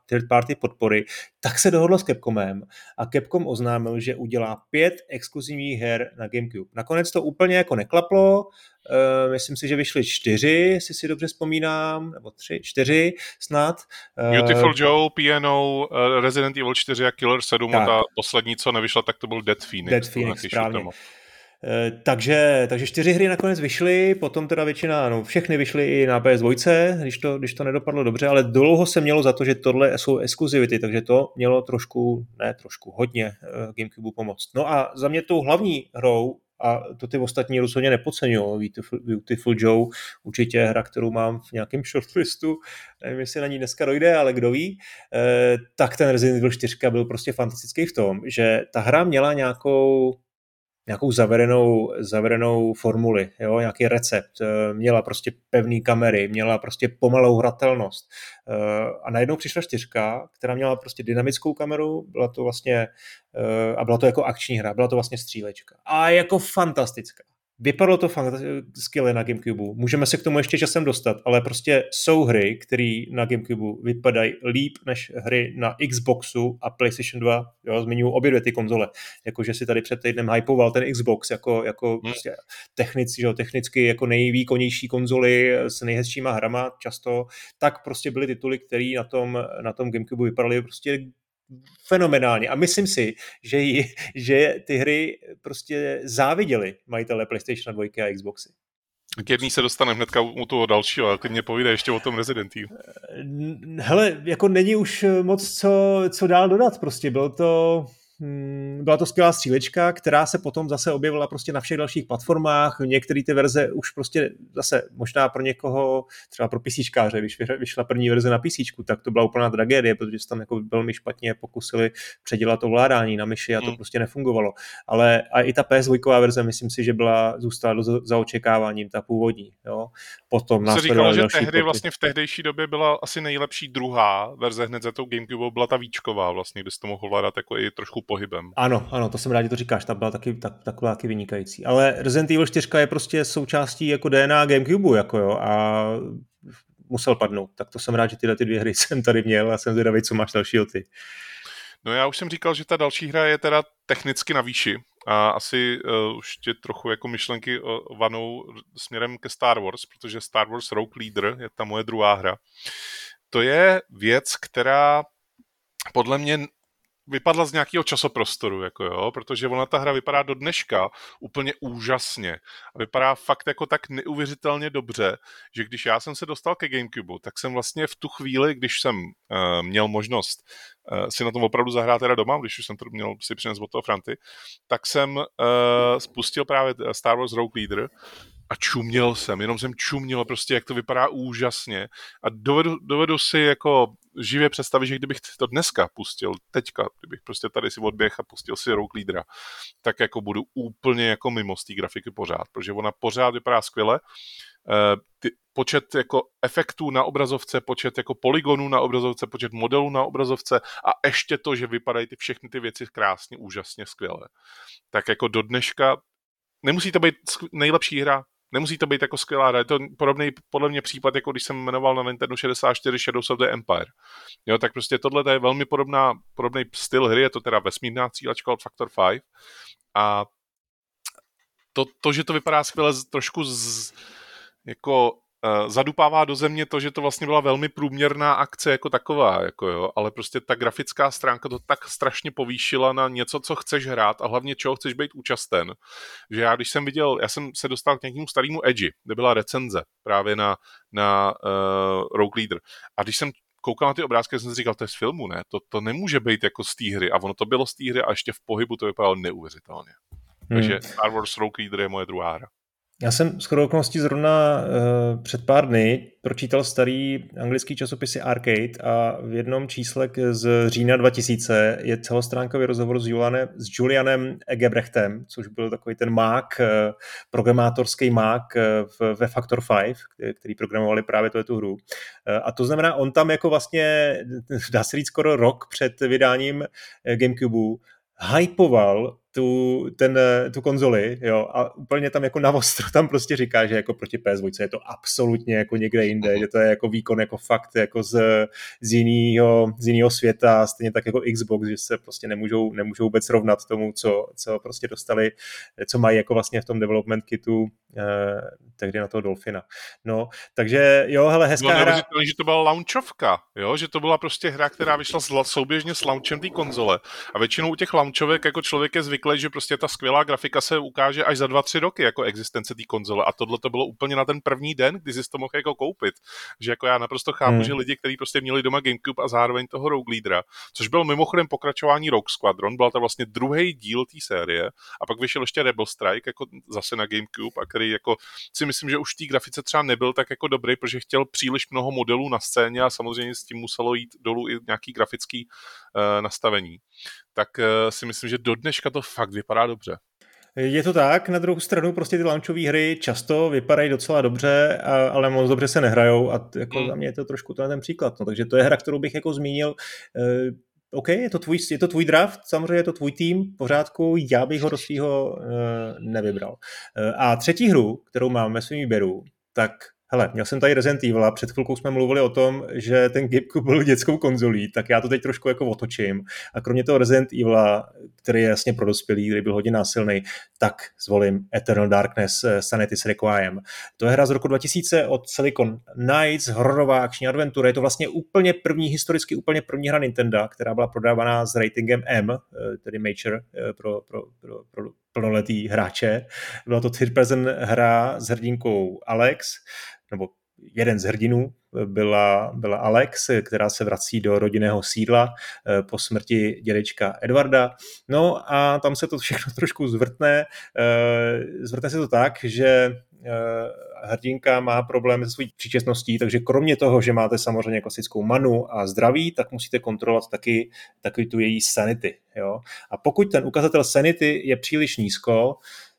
third party podpory, tak se dohodlo s Capcomem a Capcom oznámil, že udělá pět exkluzivních her na GameCube. Nakonec to úplně jako neklaplo, Uh, myslím si, že vyšly čtyři, jestli si dobře vzpomínám, nebo tři, čtyři snad. Uh, Beautiful Joe, Piano, uh, Resident Evil 4 a Killer 7 tak. a ta poslední, co nevyšla, tak to byl Dead Phoenix. Dead Phoenix, správně. Takže, takže čtyři hry nakonec vyšly, potom teda většina, no všechny vyšly i na PS2, když to, když to nedopadlo dobře, ale dlouho se mělo za to, že tohle jsou exkluzivity, takže to mělo trošku, ne trošku, hodně Gamecube pomoct. No a za mě tou hlavní hrou a to ty ostatní rozhodně nepodceňují. Beautiful, Beautiful Joe, určitě hra, kterou mám v nějakém shortlistu, nevím, jestli na ní dneska dojde, ale kdo ví, eh, tak ten Resident Evil 4 byl prostě fantastický v tom, že ta hra měla nějakou nějakou zavedenou, zavedenou formuli, jo, nějaký recept, eh, měla prostě pevný kamery, měla prostě pomalou hratelnost. Eh, a najednou přišla čtyřka, která měla prostě dynamickou kameru, byla to vlastně, eh, a byla to jako akční hra, byla to vlastně střílečka. A jako fantastická. Vypadalo to fakt skvěle na Gamecube. Můžeme se k tomu ještě časem dostat, ale prostě jsou hry, které na Gamecube vypadají líp než hry na Xboxu a PlayStation 2. Jo, zmiňuji obě dvě ty konzole. Jakože si tady před týdnem hypoval ten Xbox jako, jako hmm. prostě technicky, že, technicky jako nejvýkonnější konzoly s nejhezčíma hrama často, tak prostě byly tituly, které na tom, na tom Gamecube vypadaly prostě fenomenálně. A myslím si, že, jí, že ty hry prostě záviděli majitele PlayStation 2 a Xboxy. K jedný se dostaneme hnedka u toho dalšího, ale klidně povídej ještě o tom Resident Evil. Hele, jako není už moc co, co dál dodat, prostě bylo to byla to skvělá střílečka, která se potom zase objevila prostě na všech dalších platformách. Některé ty verze už prostě zase možná pro někoho, třeba pro písíčkáře, když vyšla první verze na PC, tak to byla úplná tragédie, protože se tam jako velmi špatně pokusili předělat ovládání na myši a to hmm. prostě nefungovalo. Ale a i ta PS2 verze, myslím si, že byla, zůstala za očekáváním, ta původní. Jo. Potom se říkalo, že tehdy vlastně v tehdejší době byla asi nejlepší druhá verze hned za tou Gamecube, byla ta výčková vlastně, kde jsi to mohl ovládat jako i trošku pohybem. Ano, ano, to jsem rád, že to říkáš, ta byla taky, tak, taková taky vynikající. Ale Resident Evil 4 je prostě součástí jako DNA Gamecube, jako jo, a musel padnout. Tak to jsem rád, že tyhle ty dvě hry (laughs) jsem tady měl a jsem zvědavý, co máš dalšího ty. No já už jsem říkal, že ta další hra je teda technicky na výši a asi uh, už tě trochu jako myšlenky uh, vanou směrem ke Star Wars, protože Star Wars Rogue Leader je ta moje druhá hra. To je věc, která podle mě vypadla z nějakého časoprostoru, jako jo, protože ona ta hra vypadá do dneška úplně úžasně. A vypadá fakt jako tak neuvěřitelně dobře, že když já jsem se dostal ke Gamecube, tak jsem vlastně v tu chvíli, když jsem uh, měl možnost uh, si na tom opravdu zahrát teda doma, když už jsem to měl si přines od toho Franty, tak jsem uh, spustil právě Star Wars Rogue Leader a čuměl jsem, jenom jsem čuměl prostě, jak to vypadá úžasně a dovedu, dovedu si jako živě představit, že kdybych to dneska pustil, teďka, kdybych prostě tady si odběh a pustil si Rogue Leadera, tak jako budu úplně jako mimo z té grafiky pořád, protože ona pořád vypadá skvěle, eh, ty, počet jako efektů na obrazovce, počet jako polygonů na obrazovce, počet modelů na obrazovce a ještě to, že vypadají ty všechny ty věci krásně, úžasně, skvěle. Tak jako do dneška nemusí to být nejlepší hra, Nemusí to být jako skvělá hra, je to podobný podle mě případ, jako když jsem jmenoval na Nintendo 64 Shadows of the Empire. Jo, tak prostě tohle je velmi podobná, podobný styl hry, je to teda vesmírná cílačka od Factor 5 a to, to, že to vypadá skvěle trošku z, jako zadupává do země to, že to vlastně byla velmi průměrná akce jako taková, jako jo, ale prostě ta grafická stránka to tak strašně povýšila na něco, co chceš hrát a hlavně čeho chceš být účasten, že já když jsem viděl, já jsem se dostal k nějakému starému Edge, kde byla recenze právě na, na uh, Rogue Leader a když jsem koukal na ty obrázky, jsem si říkal, to je z filmu, ne? To, to nemůže být jako z té hry. A ono to bylo z té hry a ještě v pohybu to vypadalo neuvěřitelně. Hmm. Takže Star Wars Rogue Leader je moje druhá hra. Já jsem s okolností zrovna uh, před pár dny pročítal starý anglický časopisy Arcade a v jednom čísle z října 2000 je celostránkový rozhovor s, Julianem, s Julianem Egebrechtem, což byl takový ten mák, uh, programátorský mák uh, ve Factor 5, který programovali právě tu hru. Uh, a to znamená, on tam jako vlastně, dá se říct skoro rok před vydáním Gamecube hypoval tu, ten, tu konzoli, jo, a úplně tam jako na ostro tam prostě říká, že jako proti PS2 je to absolutně jako někde jinde, že to je jako výkon jako fakt jako z, z, jinýho, z jinýho světa, stejně tak jako Xbox, že se prostě nemůžou, nemůžou vůbec rovnat tomu, co, co prostě dostali, co mají jako vlastně v tom development kitu eh, tehdy na toho Dolfina. No, takže jo, hele, hezká Bylo hra. že to byla launchovka, jo, že to byla prostě hra, která vyšla souběžně s launchem té konzole. A většinou u těch launchovek jako člověk je zvyklý zvyklý, že prostě ta skvělá grafika se ukáže až za dva, tři roky jako existence té konzole a tohle to bylo úplně na ten první den, kdy jsi to mohl jako koupit. Že jako já naprosto chápu, hmm. že lidi, kteří prostě měli doma GameCube a zároveň toho Rogue Leadera, což byl mimochodem pokračování Rogue Squadron, byla to vlastně druhý díl té série a pak vyšel ještě Rebel Strike jako zase na GameCube a který jako si myslím, že už v té grafice třeba nebyl tak jako dobrý, protože chtěl příliš mnoho modelů na scéně a samozřejmě s tím muselo jít dolů i nějaký grafický uh, nastavení. Tak uh, si myslím, že do dneška to fakt vypadá dobře. Je to tak, na druhou stranu prostě ty launchové hry často vypadají docela dobře, a, ale moc dobře se nehrajou a jako mm. za mě je to trošku ten příklad. No, takže to je hra, kterou bych jako zmínil. Uh, OK, je to, tvůj, je to tvůj draft, samozřejmě je to tvůj tým, v pořádku, já bych ho do svého uh, nevybral. A třetí hru, kterou mám ve svém výběru, tak Hele, měl jsem tady Resident Evil před chvilkou jsme mluvili o tom, že ten GameCube byl dětskou konzolí, tak já to teď trošku jako otočím. A kromě toho Resident Evil, který je jasně pro dospělý, který byl hodně násilný, tak zvolím Eternal Darkness eh, Sanity's Requiem. To je hra z roku 2000 od Silicon Knights, hororová akční adventura. Je to vlastně úplně první, historicky úplně první hra Nintendo, která byla prodávaná s ratingem M, eh, tedy Major eh, pro, pro, pro, pro plnoletý hráče. Byla to third person hra s hrdinkou Alex, nebo jeden z hrdinů byla, byla Alex, která se vrací do rodinného sídla eh, po smrti dědečka Edvarda. No a tam se to všechno (laughs) trošku zvrtne. Eh, zvrtne se to tak, že eh, hrdinka má problém se svojí příčetností, takže kromě toho, že máte samozřejmě klasickou manu a zdraví, tak musíte kontrolovat taky, taky tu její sanity. Jo? A pokud ten ukazatel sanity je příliš nízko,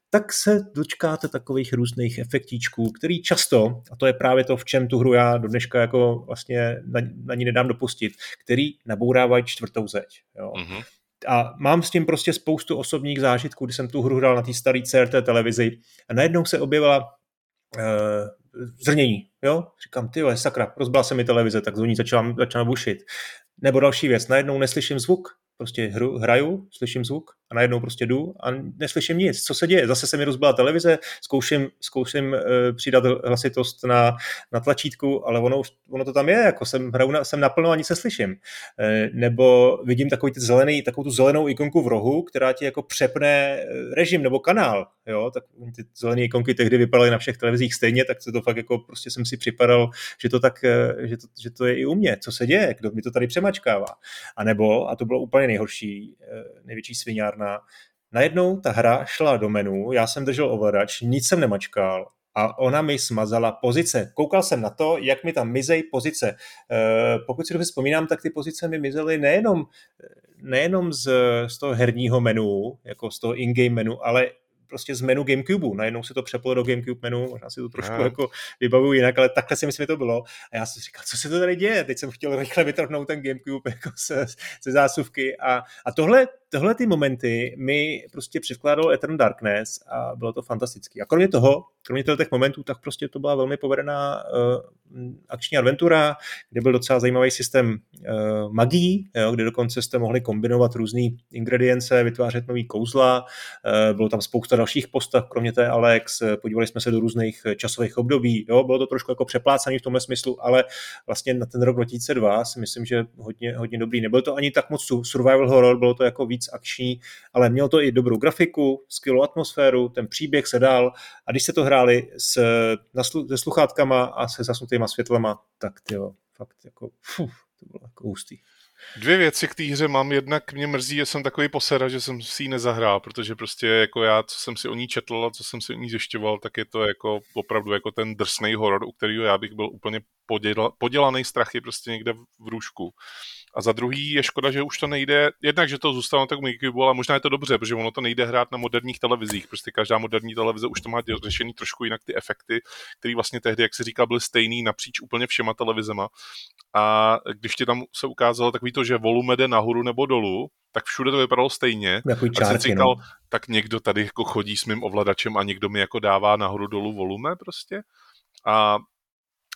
tak se dočkáte takových různých efektíčků, který často, a to je právě to, v čem tu hru já do dneška jako vlastně na, na ní nedám dopustit, který nabourávají čtvrtou zeď. Jo. Mm-hmm. A mám s tím prostě spoustu osobních zážitků, kdy jsem tu hru hrál na té staré CRT televizi a najednou se objevila uh, zrnění. Jo? Říkám, ty sakra, rozbila se mi televize, tak zvoní začala, začala bušit. Nebo další věc, najednou neslyším zvuk, prostě hru, hraju, slyším zvuk a najednou prostě jdu a neslyším nic. Co se děje? Zase se mi rozbila televize, zkouším, zkouším uh, přidat hlasitost na, na tlačítku, ale ono, ono to tam je, jako jsem, hraju na, jsem naplno a nic neslyším. Uh, nebo vidím takový ty zelený, takovou tu zelenou ikonku v rohu, která ti jako přepne režim nebo kanál. Jo? Tak ty zelené ikonky tehdy vypadaly na všech televizích stejně, tak se to fakt jako prostě jsem si připadal, že to tak, že to, že to je i u mě. Co se děje? Kdo mi to tady přemačkává? A nebo, a to bylo úplně nejhorší, největší sviňár na Najednou ta hra šla do menu, já jsem držel ovladač, nic jsem nemačkal a ona mi smazala pozice. Koukal jsem na to, jak mi tam mizejí pozice. E, pokud si dobře vzpomínám, tak ty pozice mi mizely nejenom, nejenom z, z toho herního menu, jako z toho in-game menu, ale prostě z menu Gamecube. Najednou se to přeplo do Gamecube menu, možná si to trošku no. jako vybavuju jinak, ale takhle si myslím, že to bylo. A já jsem říkal, co se to tady děje? Teď jsem chtěl rychle vytrhnout ten Gamecube (laughs) jako se, se zásuvky. A, a tohle, tohle ty momenty mi prostě předkládal Eternal Darkness a bylo to fantastické. A kromě toho, kromě těch momentů, tak prostě to byla velmi povedená uh, akční adventura, kde byl docela zajímavý systém uh, magií, jo, kde dokonce jste mohli kombinovat různé ingredience, vytvářet nový kouzla, uh, bylo tam spousta dalších postav, kromě té Alex, podívali jsme se do různých časových období, jo, bylo to trošku jako přeplácaný v tomhle smyslu, ale vlastně na ten rok 2002 si myslím, že hodně, hodně dobrý. Nebylo to ani tak moc survival horror, bylo to jako víc akční, ale mělo to i dobrou grafiku, skvělou atmosféru, ten příběh se dál a když se to hráli s, naslu, se sluchátkama a se zasnutýma světlama, tak jo, fakt jako, fuf, to bylo jako hustý. Dvě věci k té hře mám. Jednak mě mrzí, že jsem takový posera, že jsem si ji nezahrál, protože prostě jako já, co jsem si o ní četl a co jsem si o ní zjišťoval, tak je to jako opravdu jako ten drsný horor, u kterého já bych byl úplně poděla, podělaný strachy prostě někde v růžku. A za druhý je škoda, že už to nejde, jednak, že to zůstalo na tom Gamecube, ale možná je to dobře, protože ono to nejde hrát na moderních televizích. Prostě každá moderní televize už to má řešený trošku jinak ty efekty, které vlastně tehdy, jak se říká, byly stejný napříč úplně všema televizema. A když ti tam se ukázalo takový to, že volume jde nahoru nebo dolů, tak všude to vypadalo stejně. Jako čárky, tak říkal, no. tak někdo tady jako chodí s mým ovladačem a někdo mi jako dává nahoru dolů volume prostě. A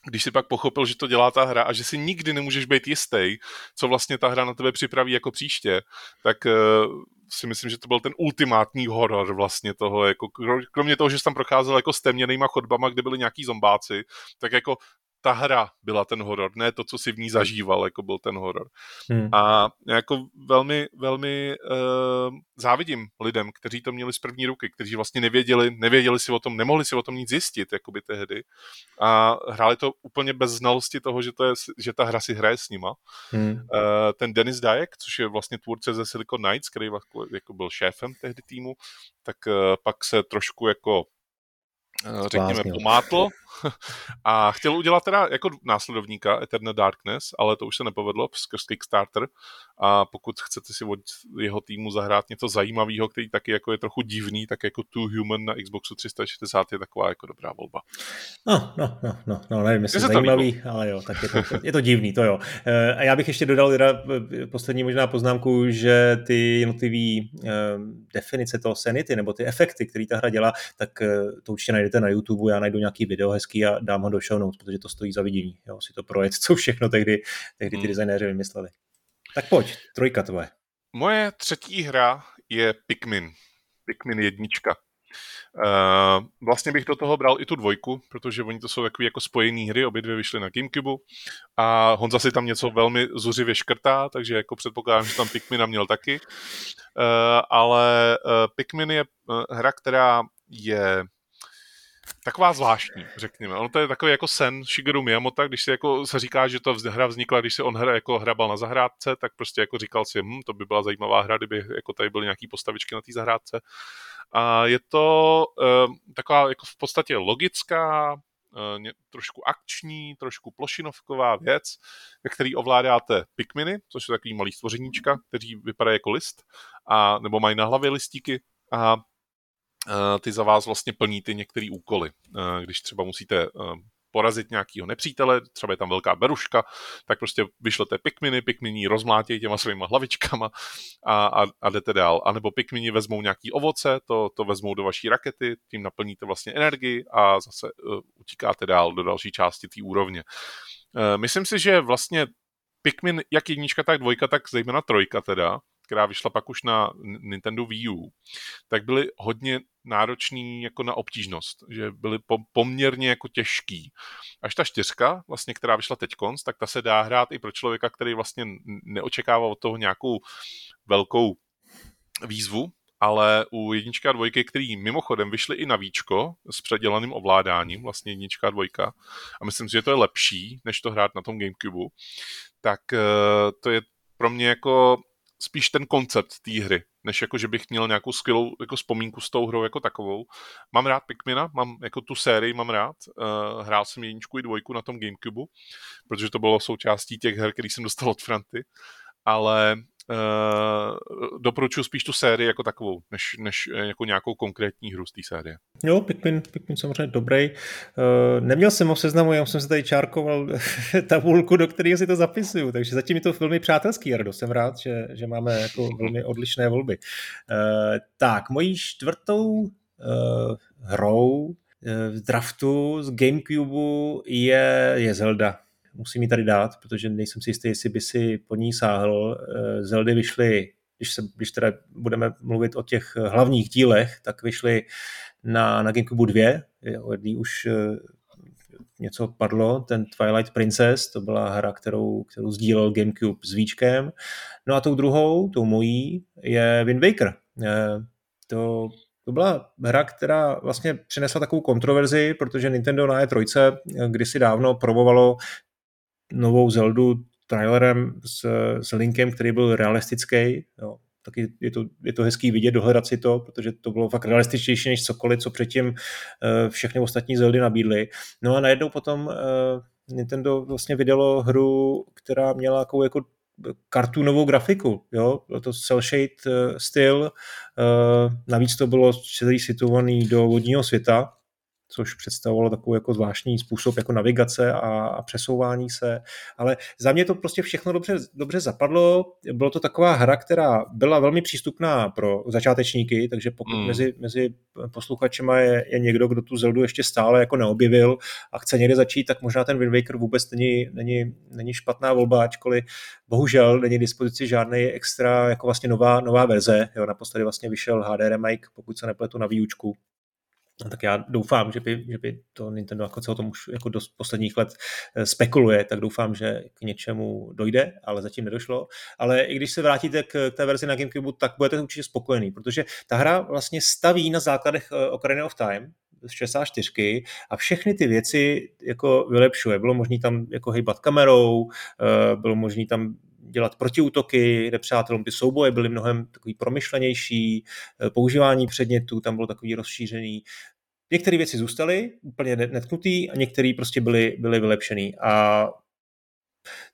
když si pak pochopil, že to dělá ta hra a že si nikdy nemůžeš být jistý, co vlastně ta hra na tebe připraví jako příště, tak uh, si myslím, že to byl ten ultimátní horor vlastně toho, jako kromě toho, že jsem tam procházel jako stemněnýma chodbama, kde byli nějaký zombáci, tak jako ta hra byla ten horor, ne to, co si v ní zažíval, jako byl ten horor. Hmm. A jako velmi, velmi uh, závidím lidem, kteří to měli z první ruky, kteří vlastně nevěděli, nevěděli si o tom, nemohli si o tom nic zjistit, jakoby tehdy. A hráli to úplně bez znalosti toho, že, to je, že ta hra si hraje s nima. Hmm. Uh, ten Denis Dajek, což je vlastně tvůrce ze Silicon Knights, který jako, jako byl šéfem tehdy týmu, tak uh, pak se trošku jako Eh, řekněme, pomátl (laughs) a chtěl udělat teda jako následovníka Eternal Darkness, ale to už se nepovedlo skrz Kickstarter a pokud chcete si od jeho týmu zahrát něco zajímavého, který taky jako je trochu divný, tak jako Two Human na Xboxu 360 je taková jako dobrá volba. No, no, no, no, no nevím, jestli zajímavý, ale jo, tak je to, je to divný, to jo. Eh, a já bych ještě dodal teda eh, poslední možná poznámku, že ty jednotlivý definice toho sanity, nebo ty efekty, které ta hra dělá, tak to určitě najdete na YouTube, já najdu nějaký video hezký a dám ho do show notes, protože to stojí za vidění. Jo, si to projet, co všechno tehdy, tehdy ty hmm. designéři vymysleli. Tak pojď, trojka tvoje. Moje třetí hra je Pikmin. Pikmin jednička. Uh, vlastně bych do toho bral i tu dvojku, protože oni to jsou takové jako spojené hry, obě dvě vyšly na Gamecube a Honza si tam něco velmi zuřivě škrtá, takže jako předpokládám, že tam Pikmina měl taky. Uh, ale uh, Pikmin je hra, která je taková zvláštní, řekněme. Ono to je takový jako sen Shigeru Miyamoto, když si jako se říká, že to hra vznikla, když se on hra jako hrabal na zahrádce, tak prostě jako říkal si, hm, to by byla zajímavá hra, kdyby jako tady byly nějaký postavičky na té zahrádce. A je to uh, taková jako v podstatě logická, uh, trošku akční, trošku plošinovková věc, ve který ovládáte pikminy, což jsou takový malý stvořeníčka, kteří vypadají jako list, a, nebo mají na hlavě listíky a ty za vás vlastně plní ty některé úkoly. Eh, když třeba musíte eh, porazit nějakého nepřítele, třeba je tam velká beruška, tak prostě vyšlete pikminy, pikmini rozmlátějí těma svýma hlavičkama a, a, a jdete dál. A nebo pikmini vezmou nějaký ovoce, to, to vezmou do vaší rakety, tím naplníte vlastně energii a zase uh, utíkáte dál do další části té úrovně. Uh, myslím si, že vlastně Pikmin, jak jednička, tak dvojka, tak zejména trojka teda, která vyšla pak už na Nintendo Wii U, tak byly hodně náročný jako na obtížnost, že byly poměrně jako těžký. Až ta čtyřka, vlastně, která vyšla teď konc, tak ta se dá hrát i pro člověka, který vlastně neočekává od toho nějakou velkou výzvu, ale u jednička a dvojky, který mimochodem vyšly i na víčko s předělaným ovládáním, vlastně jednička a dvojka, a myslím si, že to je lepší, než to hrát na tom Gamecube, tak eh, to je pro mě jako spíš ten koncept té hry, než jako, že bych měl nějakou skvělou jako vzpomínku s tou hrou jako takovou. Mám rád Pikmina, mám jako tu sérii mám rád, uh, hrál jsem jedničku i dvojku na tom Gamecube, protože to bylo součástí těch her, který jsem dostal od Franty, ale Uh, doporučuji spíš tu sérii jako takovou, než, než eh, jako nějakou konkrétní hru z té série. Jo, Pikmin, Pikmin samozřejmě dobrý. Uh, neměl jsem ho seznamu, já jsem se tady čárkoval (laughs) tabulku, do které si to zapisuju, takže zatím je to velmi přátelský, Jardo. Jsem rád, že, že máme jako (laughs) velmi odlišné volby. Uh, tak, mojí čtvrtou uh, hrou v draftu z Gamecube je, je Zelda musím ji tady dát, protože nejsem si jistý, jestli by si po ní sáhl. Eh, Zeldy vyšly, když, se, když teda budeme mluvit o těch hlavních dílech, tak vyšly na, na Gamecube 2, o jedný už eh, něco padlo, ten Twilight Princess, to byla hra, kterou, kterou sdílel Gamecube s Víčkem. No a tou druhou, tou mojí, je Wind Waker. Eh, to, to byla hra, která vlastně přinesla takovou kontroverzi, protože Nintendo na E3 kdysi dávno probovalo novou Zeldu trailerem s, s Linkem, který byl realistický. Jo. Taky je to, je to hezký vidět, dohledat si to, protože to bylo fakt realističtější než cokoliv, co předtím uh, všechny ostatní Zeldy nabídly. No a najednou potom uh, Nintendo vlastně vydalo hru, která měla takovou jako kartunovou grafiku, jo, bylo to cel shade uh, styl, navíc to bylo celý situovaný do vodního světa, což představovalo takový jako zvláštní způsob jako navigace a, a přesouvání se, ale za mě to prostě všechno dobře, dobře zapadlo. Bylo to taková hra, která byla velmi přístupná pro začátečníky, takže pokud mm. mezi, mezi posluchačema je, je někdo, kdo tu Zeldu ještě stále jako neobjevil a chce někde začít, tak možná ten Wind Waker vůbec není, není, není špatná volba, ačkoliv bohužel není k dispozici žádný extra jako vlastně nová, nová verze. Jo, naposledy vlastně vyšel HD remake, pokud se nepletu na výučku, tak já doufám, že by, že by to Nintendo, jako co o tom už jako do posledních let eh, spekuluje, tak doufám, že k něčemu dojde, ale zatím nedošlo. Ale i když se vrátíte k té verzi na Gamecube, tak budete určitě spokojený, protože ta hra vlastně staví na základech eh, Ocarina of Time, z 64 a všechny ty věci jako vylepšuje. Bylo možné tam jako hejbat kamerou, eh, bylo možné tam dělat protiútoky nepřátelům. Ty souboje byly mnohem takový promyšlenější, používání předmětů tam bylo takový rozšířený. Některé věci zůstaly úplně netknutý a některé prostě byly, byly vylepšený. A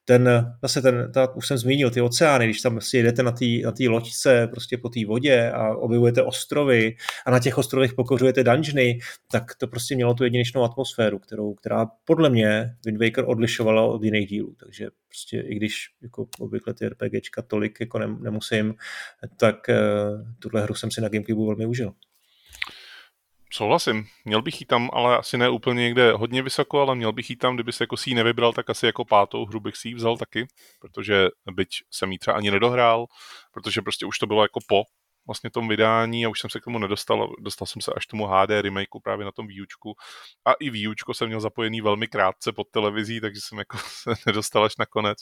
ten, zase ten, ta, už jsem zmínil, ty oceány, když tam prostě jedete na té na loďce prostě po té vodě a objevujete ostrovy a na těch ostrovech pokořujete dungeony, tak to prostě mělo tu jedinečnou atmosféru, kterou, která podle mě Wind Waker odlišovala od jiných dílů, takže prostě i když jako obvykle ty RPGčka tolik jako nemusím, tak uh, tuhle hru jsem si na Gamecube velmi užil. Souhlasím. Měl bych jí tam, ale asi ne úplně někde hodně vysoko, ale měl bych jí tam, kdyby se jako si ji nevybral, tak asi jako pátou hru bych si ji vzal taky, protože byť jsem jí třeba ani nedohrál, protože prostě už to bylo jako po vlastně tom vydání a už jsem se k tomu nedostal. Dostal jsem se až tomu HD remakeu právě na tom výučku. A i výučko jsem měl zapojený velmi krátce pod televizí, takže jsem jako (laughs) se nedostal až na konec.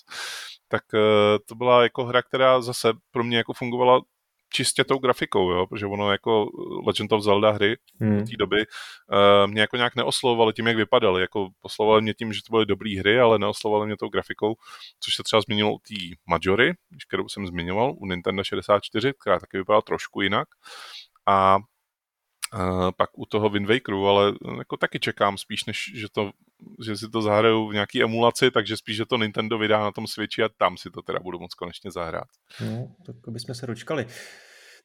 Tak eh, to byla jako hra, která zase pro mě jako fungovala čistě tou grafikou, jo, protože ono jako Legend of Zelda hry hmm. té doby uh, mě jako nějak neoslovovaly tím, jak vypadaly. Jako oslovovaly mě tím, že to byly dobré hry, ale neoslovovaly mě tou grafikou, což se třeba změnilo u té Majory, kterou jsem zmiňoval, u Nintendo 64, která taky vypadala trošku jinak. A pak u toho Wind Wakeru, ale jako taky čekám spíš, než že, to, že si to zahraju v nějaký emulaci, takže spíš, že to Nintendo vydá na tom Switchi a tam si to teda budu moc konečně zahrát. No, tak bychom se dočkali.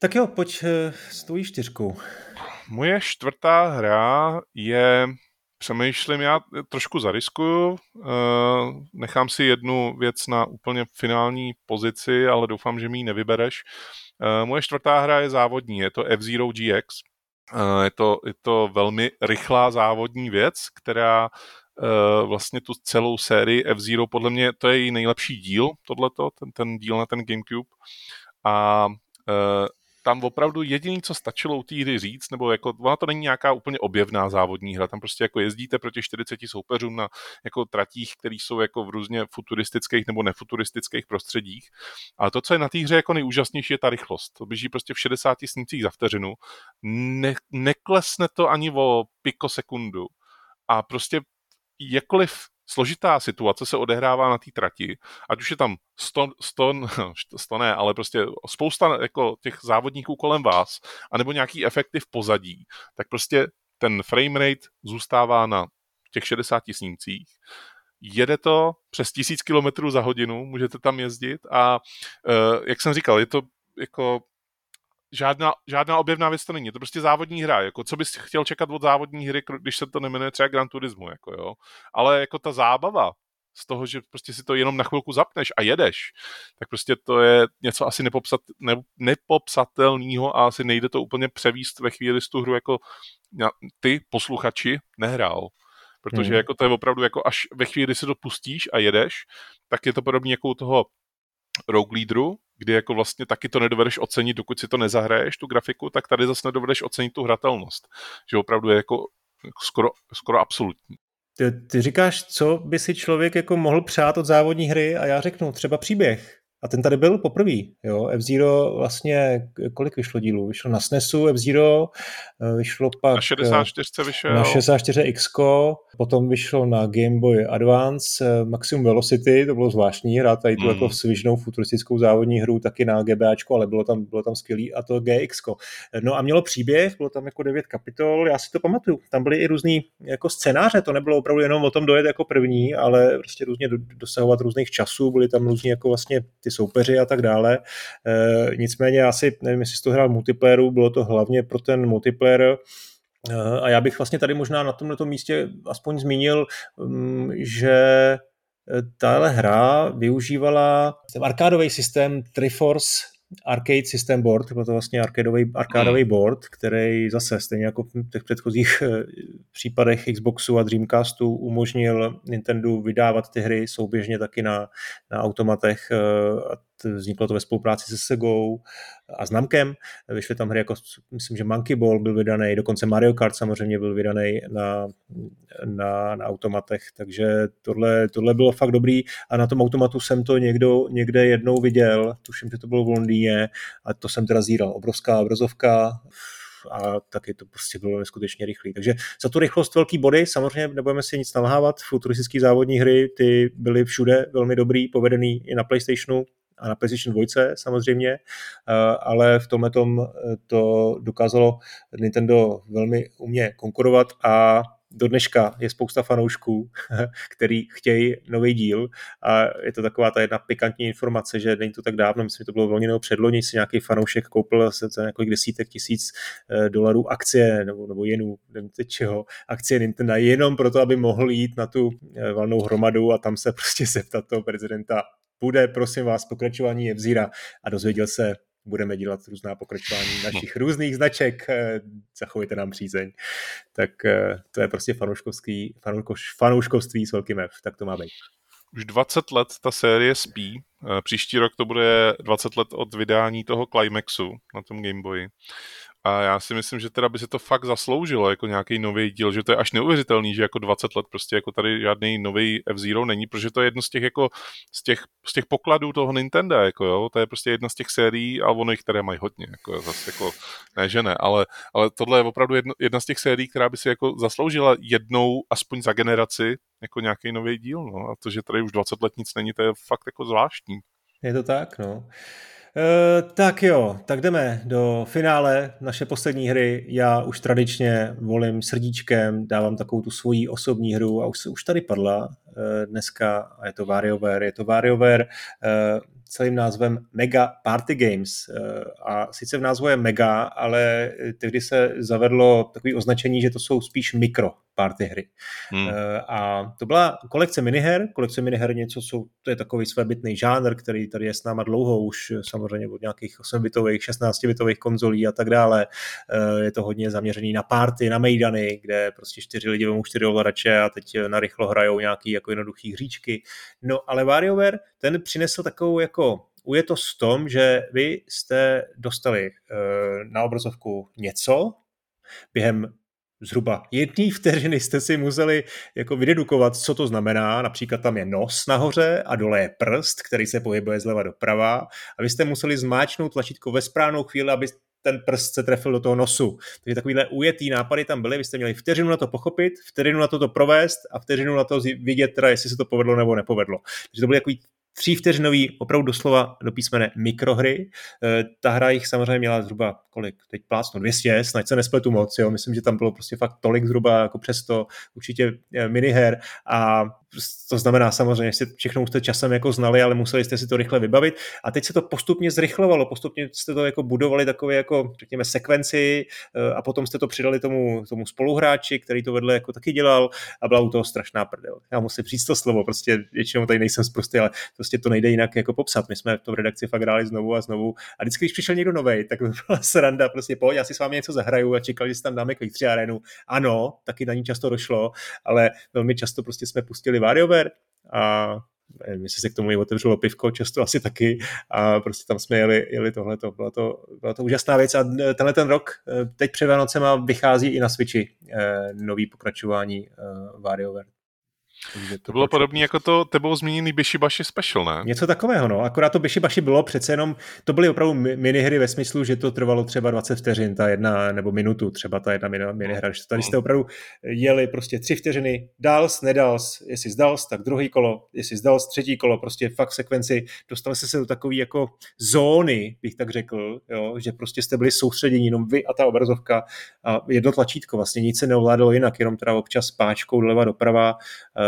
Tak jo, pojď eh, s tvojí čtyřkou. Moje čtvrtá hra je, přemýšlím, já trošku zariskuju, eh, nechám si jednu věc na úplně finální pozici, ale doufám, že mi ji nevybereš. Eh, moje čtvrtá hra je závodní, je to F-Zero GX. Je to, je to velmi rychlá závodní věc, která vlastně tu celou sérii F-Zero, podle mě to je její nejlepší díl, tohleto, ten, ten díl na ten Gamecube. A tam opravdu jediný, co stačilo u té hry říct, nebo jako, ona to není nějaká úplně objevná závodní hra, tam prostě jako jezdíte proti 40 soupeřům na jako tratích, které jsou jako v různě futuristických nebo nefuturistických prostředích. Ale to, co je na té hře jako nejúžasnější, je ta rychlost. To běží prostě v 60 snímcích za vteřinu. Ne, neklesne to ani o pikosekundu. A prostě jakkoliv složitá situace se odehrává na té trati, ať už je tam 100, 100, 100 ne, ale prostě spousta jako těch závodníků kolem vás, anebo nějaký efekty v pozadí, tak prostě ten frame rate zůstává na těch 60 snímcích. Jede to přes 1000 km za hodinu, můžete tam jezdit a uh, jak jsem říkal, je to jako žádná, žádná objevná věc to není, je to prostě závodní hra, jako co bys chtěl čekat od závodní hry, když se to nemenuje třeba Gran Turismo, jako jo. Ale jako ta zábava z toho, že prostě si to jenom na chvilku zapneš a jedeš, tak prostě to je něco asi nepopsat, ne, nepopsatelného a asi nejde to úplně převíst ve chvíli z tu hru jako ty posluchači nehrál. Protože hmm. jako to je opravdu jako až ve chvíli si to pustíš a jedeš, tak je to podobně jako u toho Rogue Leaderu, kdy jako vlastně taky to nedovedeš ocenit, dokud si to nezahraješ, tu grafiku, tak tady zase nedovedeš ocenit tu hratelnost. Že opravdu je jako skoro, skoro absolutní. Ty, ty říkáš, co by si člověk jako mohl přát od závodní hry a já řeknu třeba příběh. A ten tady byl poprvé. Jo? F-Zero vlastně, kolik vyšlo dílů? Vyšlo na SNESu F-Zero, eh, vyšlo pak... Na 64 vyšel. Na 64 X, potom vyšlo na Game Boy Advance eh, Maximum Velocity, to bylo zvláštní, hrát tady tu mm. jako svižnou futuristickou závodní hru taky na GBAčko, ale bylo tam, bylo tam skvělý a to GX. No a mělo příběh, bylo tam jako devět kapitol, já si to pamatuju. Tam byly i různý jako scénáře, to nebylo opravdu jenom o tom dojet jako první, ale prostě různě dosahovat různých časů, byly tam různě jako vlastně ty soupeři a tak dále. E, nicméně asi, nevím, jestli jsi to hrál multiplayeru, bylo to hlavně pro ten multiplayer A já bych vlastně tady možná na tomto místě aspoň zmínil, mm, že tahle hra využívala arkádový systém Triforce arcade system board, byl to vlastně arkadový, arkádový hmm. board, který zase stejně jako v těch předchozích eh, případech Xboxu a Dreamcastu umožnil Nintendo vydávat ty hry souběžně taky na, na automatech eh, a vzniklo to ve spolupráci se Segou a s Namkem. Vyšly tam hry jako, myslím, že Monkey Ball byl vydaný, dokonce Mario Kart samozřejmě byl vydaný na, na, na automatech, takže tohle, tohle bylo fakt dobrý a na tom automatu jsem to někdo, někde jednou viděl, tuším, že to bylo v Londýně a to jsem teda zíral. Obrovská obrazovka, a taky to prostě bylo neskutečně rychlý. Takže za tu rychlost velký body, samozřejmě nebudeme si nic nalhávat, futuristické závodní hry, ty byly všude velmi dobrý, povedený i na PlayStationu, a na PlayStation 2 samozřejmě, eh, ale v tomhle tom eh, to dokázalo Nintendo velmi umě konkurovat a do dneška je spousta fanoušků, (laughs) který chtějí nový díl a je to taková ta jedna pikantní informace, že není to tak dávno, myslím, že to bylo nebo předloni, si nějaký fanoušek koupil za několik desítek tisíc eh, dolarů akcie nebo, nebo jenů, nevím teď čeho, akcie Nintendo jenom proto, aby mohl jít na tu valnou hromadu a tam se (laughs) prostě zeptat toho prezidenta, bude, prosím vás, pokračování Jevzíra a dozvěděl se, budeme dělat různá pokračování našich různých značek, eh, zachovejte nám přízeň. Tak eh, to je prostě fanouškovství, fanouškovství s velkým F, tak to má být. Už 20 let ta série spí, eh, příští rok to bude 20 let od vydání toho Climaxu na tom Gameboyi. A já si myslím, že teda by se to fakt zasloužilo jako nějaký nový díl, že to je až neuvěřitelný, že jako 20 let prostě jako tady žádný nový F-Zero není, protože to je jedno z těch jako z těch, z těch pokladů toho Nintendo, jako jo, to je prostě jedna z těch sérií a ono jich které mají hodně, jako zase jako, ne, že ne, ale, ale tohle je opravdu jedno, jedna z těch sérií, která by si jako zasloužila jednou, aspoň za generaci, jako nějaký nový díl, no, a to, že tady už 20 let nic není, to je fakt jako zvláštní. Je to tak, no. Uh, tak jo, tak jdeme do finále naše poslední hry. Já už tradičně volím srdíčkem, dávám takovou tu svoji osobní hru a už, už tady padla uh, dneska a je to WarioWare. Je to WarioWare uh, celým názvem Mega Party Games. A sice v názvu je Mega, ale tehdy se zavedlo takové označení, že to jsou spíš mikro party hry. Hmm. Eh, a to byla kolekce miniher, kolekce miniher něco, co to je takový svébytný žánr, který tady je s náma dlouho, už samozřejmě od nějakých 8-bitových, 16-bitových konzolí a tak dále. Eh, je to hodně zaměřený na party, na mejdany, kde prostě čtyři lidi vemou čtyři ovladače a teď narychlo hrajou nějaký jako jednoduchý hříčky. No ale WarioWare, ten přinesl takovou jako ujetost v tom, že vy jste dostali eh, na obrazovku něco, během zhruba jedné vteřiny jste si museli jako vydedukovat, co to znamená. Například tam je nos nahoře a dole je prst, který se pohybuje zleva doprava a vy jste museli zmáčknout tlačítko ve správnou chvíli, aby ten prst se trefil do toho nosu. Takže takovýhle ujetý nápady tam byly, vy jste měli vteřinu na to pochopit, vteřinu na to to provést a vteřinu na to vidět, teda, jestli se to povedlo nebo nepovedlo. Takže to byly takový tří vteřinový, opravdu doslova do písmene mikrohry. Eh, ta hra jich samozřejmě měla zhruba kolik, teď plácno 200, snad se nespletu moc, jo. myslím, že tam bylo prostě fakt tolik zhruba jako přesto určitě eh, miniher a to znamená samozřejmě, že všechno jste časem jako znali, ale museli jste si to rychle vybavit. A teď se to postupně zrychlovalo, postupně jste to jako budovali takové jako, řekněme, sekvenci eh, a potom jste to přidali tomu, tomu spoluhráči, který to vedle jako taky dělal a byla u toho strašná prdel. Já musím říct to slovo, prostě většinou tady nejsem zprostý, ale prostě to nejde jinak jako popsat. My jsme to v redakci fakt hráli znovu a znovu a vždycky, když přišel někdo nový, tak (laughs) byla sranda, prostě pojď, já si s vámi něco zahraju a čekali, že tam dáme Quick 3 arénu. Ano, taky na ní často došlo, ale velmi často prostě jsme pustili WarioWare a nevím, jestli se k tomu i otevřelo pivko, často asi taky a prostě tam jsme jeli, jeli tohleto. Byla to, byla to úžasná věc a tenhle ten rok teď před Vánocema vychází i na Switchi eh, nový pokračování eh, WarioWare. To, to bylo podobné jako to tebou zmíněný Bishibashi Special, ne? Něco takového, no. Akorát to Bishibashi bylo přece jenom, to byly opravdu minihry ve smyslu, že to trvalo třeba 20 vteřin, ta jedna, nebo minutu třeba ta jedna minihra. No. Tady jste opravdu jeli prostě tři vteřiny, dals, nedals, jestli zdals, tak druhý kolo, jestli zdals, třetí kolo, prostě fakt sekvenci, dostali jste se do takové jako zóny, bych tak řekl, jo, že prostě jste byli soustředěni, jenom vy a ta obrazovka a jedno tlačítko, vlastně nic se neovládalo jinak, jenom teda občas páčkou doleva doprava,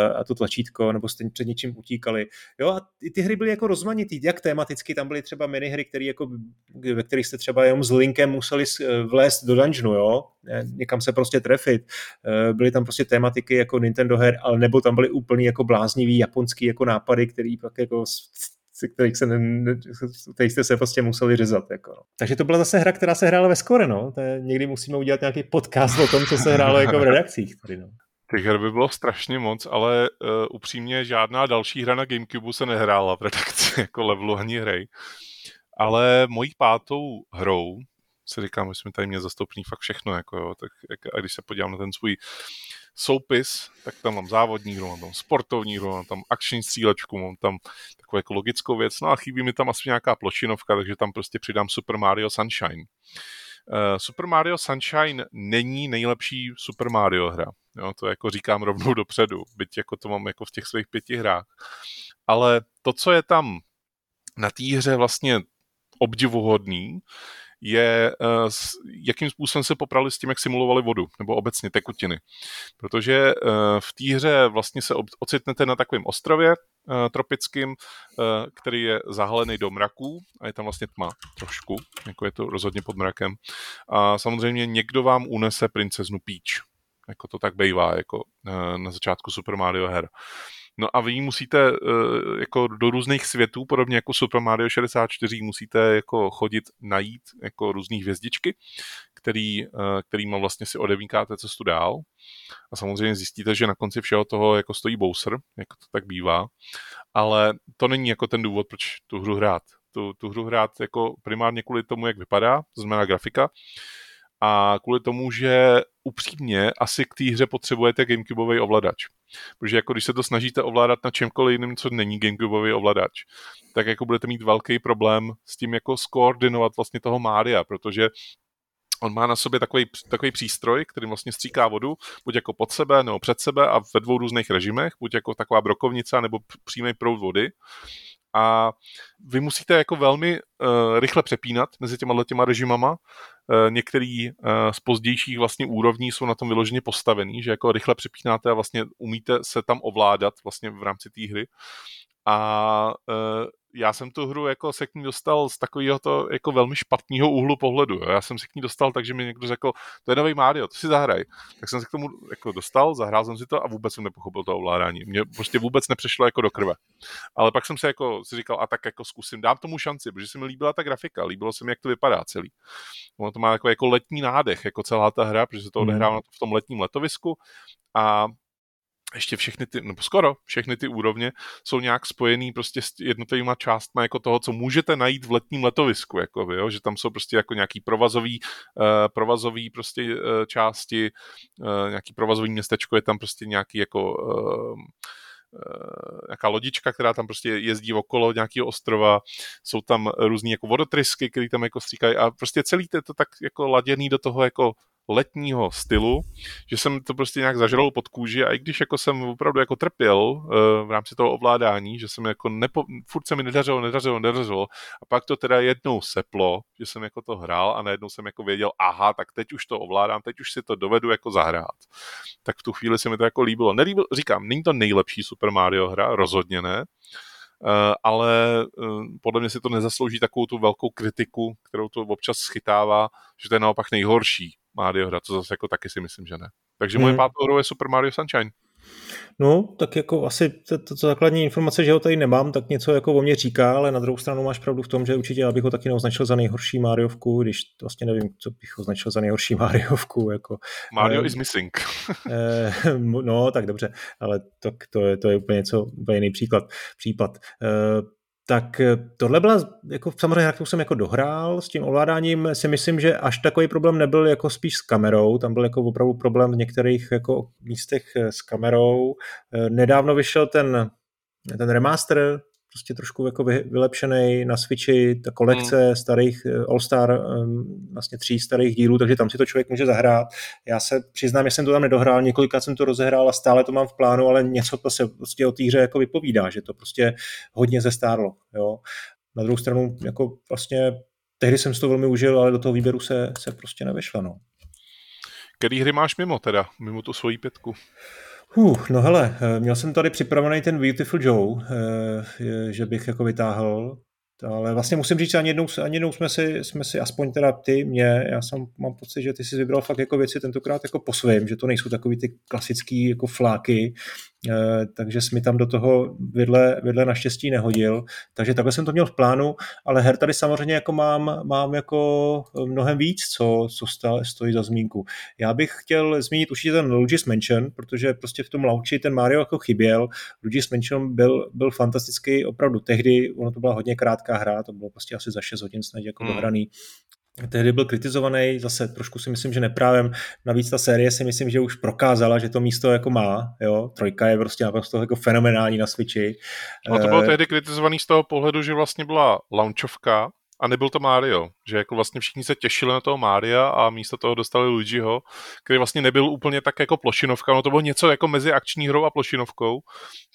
a to tlačítko, nebo jste před něčím utíkali. Jo, a ty, hry byly jako rozmanitý, jak tematicky, tam byly třeba minihry, které jako, ve kterých jste třeba jenom s linkem museli vlézt do dungeonu, jo, někam se prostě trefit. Byly tam prostě tématiky jako Nintendo her, ale nebo tam byly úplný jako bláznivý japonský jako nápady, který pak jako kterých, se ne, jste se prostě museli řezat. Jako. No. Takže to byla zase hra, která se hrála ve skore, no. To je, někdy musíme udělat nějaký podcast o tom, co se hrálo jako v redakcích. Tady, no. Těch her by bylo strašně moc, ale uh, upřímně žádná další hra na Gamecube se nehrála v redakci (laughs) jako levelu ani hry. Ale mojí pátou hrou, si říkám, že jsme tady měli zastoupený fakt všechno, jako jo, tak jak, a když se podívám na ten svůj soupis, tak tam mám závodní hru, mám tam sportovní hru, mám tam akční střílečku, mám tam takovou jako logickou věc, no a chybí mi tam asi nějaká plošinovka, takže tam prostě přidám Super Mario Sunshine. Uh, Super Mario Sunshine není nejlepší Super Mario hra. Jo, to jako říkám rovnou dopředu, byť jako to mám jako v těch svých pěti hrách. Ale to, co je tam na té hře vlastně obdivuhodný, je, eh, jakým způsobem se poprali s tím, jak simulovali vodu, nebo obecně tekutiny. Protože eh, v té hře vlastně se ocitnete na takovém ostrově eh, tropickým, který je zahalený do mraků a je tam vlastně tma trošku, jako je to rozhodně pod mrakem. A samozřejmě někdo vám unese princeznu Peach, jako to tak bývá, jako na začátku Super Mario her. No a vy musíte uh, jako do různých světů, podobně jako Super Mario 64, musíte jako chodit najít jako různé hvězdičky, který, uh, kterýma vlastně si odemíkáte cestu dál. A samozřejmě zjistíte, že na konci všeho toho jako stojí Bowser, jako to tak bývá. Ale to není jako ten důvod, proč tu hru hrát. Tu, tu hru hrát jako primárně kvůli tomu, jak vypadá, to znamená grafika, a kvůli tomu, že upřímně asi k té hře potřebujete Gamecubeový ovladač. Protože jako když se to snažíte ovládat na čemkoliv jiným, co není Gamecubeový ovladač, tak jako budete mít velký problém s tím jako skoordinovat vlastně toho Mária, protože On má na sobě takový, takový přístroj, který vlastně stříká vodu, buď jako pod sebe nebo před sebe a ve dvou různých režimech, buď jako taková brokovnice nebo přímý proud vody a vy musíte jako velmi uh, rychle přepínat mezi těma těma režimama. Uh, některý uh, z pozdějších vlastně úrovní jsou na tom vyloženě postavený, že jako rychle přepínáte a vlastně umíte se tam ovládat vlastně v rámci té hry. A uh, já jsem tu hru jako se k ní dostal z takového to jako velmi špatného úhlu pohledu. Jo. Já jsem se k ní dostal, takže mi někdo řekl, to je nový Mario, to si zahraj. Tak jsem se k tomu jako dostal, zahrál jsem si to a vůbec jsem nepochopil to ovládání. Mě prostě vůbec nepřešlo jako do krve. Ale pak jsem se jako si říkal, a tak jako zkusím, dám tomu šanci, protože se mi líbila ta grafika, líbilo se mi, jak to vypadá celý. Ono to má jako, jako letní nádech, jako celá ta hra, protože se to hmm. odehrává v tom letním letovisku a ještě všechny ty, nebo skoro všechny ty úrovně jsou nějak spojený prostě s jednotlivýma částmi jako toho, co můžete najít v letním letovisku, jako vy, jo? že tam jsou prostě jako nějaký provazový, uh, provazový prostě uh, části, uh, nějaký provazový městečko, je tam prostě nějaký jako uh, nějaká lodička, která tam prostě jezdí okolo nějakého ostrova, jsou tam různý jako vodotrysky, které tam jako stříkají a prostě celý to je to tak jako laděný do toho jako letního stylu, že jsem to prostě nějak zažral pod kůži a i když jako jsem opravdu jako trpěl uh, v rámci toho ovládání, že jsem jako nepo, furt se mi nedařilo, nedařilo, nedařilo a pak to teda jednou seplo, že jsem jako to hrál a najednou jsem jako věděl, aha, tak teď už to ovládám, teď už si to dovedu jako zahrát. Tak v tu chvíli se mi to jako líbilo. Nelíbilo, říkám, není to nejlepší Super Mario hra, rozhodně ne, Uh, ale uh, podle mě si to nezaslouží takovou tu velkou kritiku, kterou to občas schytává, že to je naopak nejhorší Mario hra, to zase jako taky si myslím, že ne. Takže hmm. moje pátou hrou je Super Mario Sunshine. No, tak jako asi to, to, to základní informace, že ho tady nemám, tak něco jako o mě říká, ale na druhou stranu máš pravdu v tom, že určitě já bych ho taky neoznačil za nejhorší Mariovku, když vlastně nevím, co bych označil za nejhorší Mariovku. Jako, Mario um, is missing. (laughs) eh, no, tak dobře, ale to, to, je, to je úplně něco, úplně jiný příklad, případ. Eh, tak eh, tohle byla, jako samozřejmě, jak jsem jako dohrál s tím ovládáním, si myslím, že až takový problém nebyl jako spíš s kamerou, tam byl jako opravdu problém v některých jako místech eh, s kamerou. Eh, nedávno vyšel ten, ten remaster prostě trošku jako vylepšený na Switchi, ta kolekce hmm. starých eh, All-Star, ehm, vlastně tří starých dílů, takže tam si to člověk může zahrát. Já se přiznám, že jsem to tam nedohrál, několikrát jsem to rozehrál a stále to mám v plánu, ale něco to se prostě o té hře jako vypovídá, že to prostě hodně zestárlo. Jo. Na druhou stranu, jako vlastně tehdy jsem si to velmi užil, ale do toho výběru se, se prostě nevyšlo. No. Který hry máš mimo teda, mimo tu svoji pětku? Uh, no hele, měl jsem tady připravený ten Beautiful Joe, že bych jako vytáhl, ale vlastně musím říct, ani jednou, ani jednou jsme, si, jsme si, aspoň teda ty, mě, já jsem, mám pocit, že ty jsi vybral fakt jako věci tentokrát jako po svém, že to nejsou takový ty klasický jako fláky, Eh, takže jsi mi tam do toho vidle, vidle naštěstí nehodil. Takže takhle jsem to měl v plánu, ale her tady samozřejmě jako mám, mám jako mnohem víc, co, co stále stojí za zmínku. Já bych chtěl zmínit určitě ten Luigi's Mansion, protože prostě v tom lauči ten Mario jako chyběl. Luigi's Mansion byl, byl fantastický opravdu tehdy, ono to byla hodně krátká hra, to bylo prostě asi za 6 hodin snad jako hmm. dohraný tehdy byl kritizovaný, zase trošku si myslím, že neprávem. Navíc ta série si myslím, že už prokázala, že to místo jako má. Jo? Trojka je prostě naprosto jako fenomenální na Switchi. No to bylo eh, tehdy kritizovaný z toho pohledu, že vlastně byla launchovka a nebyl to Mario. Že jako vlastně všichni se těšili na toho Mária a místo toho dostali Luigiho, který vlastně nebyl úplně tak jako plošinovka. No to bylo něco jako mezi akční hrou a plošinovkou,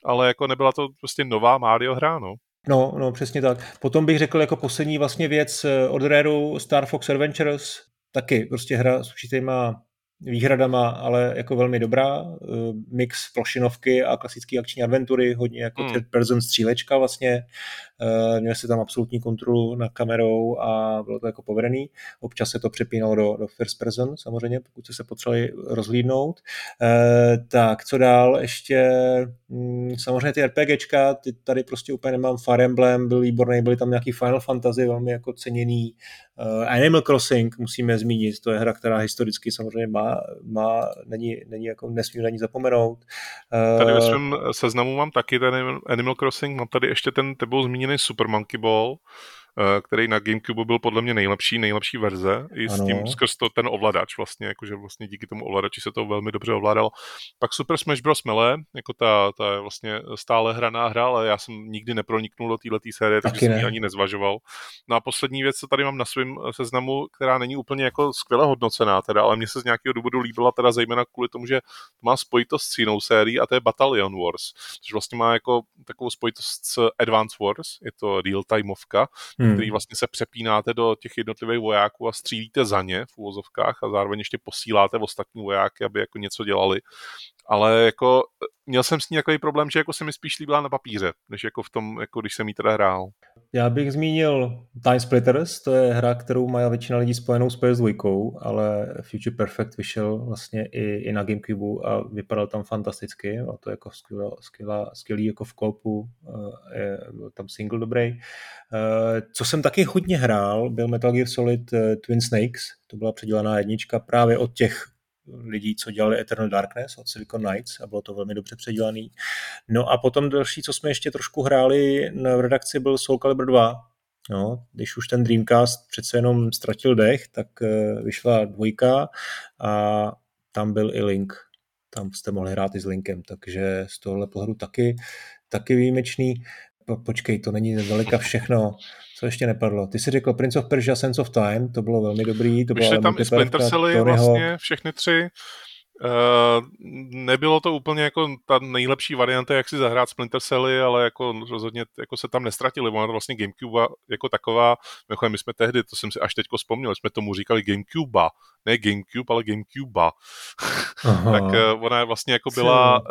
ale jako nebyla to prostě nová Mario hra, no. No, no, přesně tak. Potom bych řekl jako poslední vlastně věc eh, od Rareu Star Fox Adventures, taky prostě hra s určitýma výhradama, ale jako velmi dobrá. Eh, mix plošinovky a klasické akční adventury, hodně jako mm. third person střílečka vlastně. Eh, měl se tam absolutní kontrolu na kamerou a bylo to jako povedený. Občas se to přepínalo do, do first person, samozřejmě, pokud se potřebovali rozhlídnout. Eh, tak, co dál? Ještě mm, samozřejmě ty RPGčka, ty tady prostě úplně nemám Fire Emblem, byl výborný, byly tam nějaký Final Fantasy, velmi jako ceněný. Animal Crossing musíme zmínit, to je hra, která historicky samozřejmě má má, není, není jako nesmí na ní zapomenout. Tady ve svém seznamu mám taky ten Animal Crossing, mám tady ještě ten tebou zmíněný Super Monkey Ball, Eh, který na Gamecube byl podle mě nejlepší, nejlepší verze, i s tím skrz to ten ovladač vlastně, jakože vlastně díky tomu ovladači se to velmi dobře ovládal. Pak Super Smash Bros. Melee, jako ta, ta je vlastně stále hraná hra, ale já jsem nikdy neproniknul do této série, takže jsem ji ani nezvažoval. No a poslední věc, co tady mám na svém seznamu, která není úplně jako skvěle hodnocená, teda, ale mně se z nějakého důvodu líbila teda zejména kvůli tomu, že to má spojitost s jinou sérií a to je Battalion Wars, což vlastně má jako takovou spojitost s Advance Wars, je to real timeovka, hmm hmm. který vlastně se přepínáte do těch jednotlivých vojáků a střílíte za ně v úvozovkách a zároveň ještě posíláte ostatní vojáky, aby jako něco dělali. Ale jako měl jsem s ní takový problém, že jako se mi spíš líbila na papíře, než jako v tom, jako když jsem jí teda hrál. Já bych zmínil Time Splitters, to je hra, kterou má většina lidí spojenou s PS2, ale Future Perfect vyšel vlastně i, i na Gamecube a vypadal tam fantasticky a to jako skvělá, skvělá, skvělý jako v kolpu, eh, je, byl tam single dobrý. Eh, co jsem taky hodně hrál, byl Metal Gear Solid eh, Twin Snakes, to byla předělaná jednička právě od těch lidí, co dělali Eternal Darkness od Silicon Knights a bylo to velmi dobře předělaný. No a potom další, co jsme ještě trošku hráli v redakci, byl Soul Calibur 2. No, když už ten Dreamcast přece jenom ztratil dech, tak eh, vyšla dvojka a tam byl i Link. Tam jste mohli hrát i s Linkem, takže z tohohle pohledu taky, taky výjimečný. Po, počkej, to není zdaleka všechno. Co ještě nepadlo? Ty jsi řekl Prince of Persia Sense of Time, to bylo velmi dobrý. To Vyšly tam i Splinter Celly vlastně, všechny tři. Uh, nebylo to úplně jako ta nejlepší varianta, jak si zahrát Splinter Celly, ale jako rozhodně jako se tam nestratili. Ona vlastně Gamecube jako taková, mimochodem my jsme tehdy, to jsem si až teďko vzpomněl, jsme tomu říkali Gamecube, ne Gamecube, ale Gamecube. (laughs) tak uh, ona vlastně jako byla uh,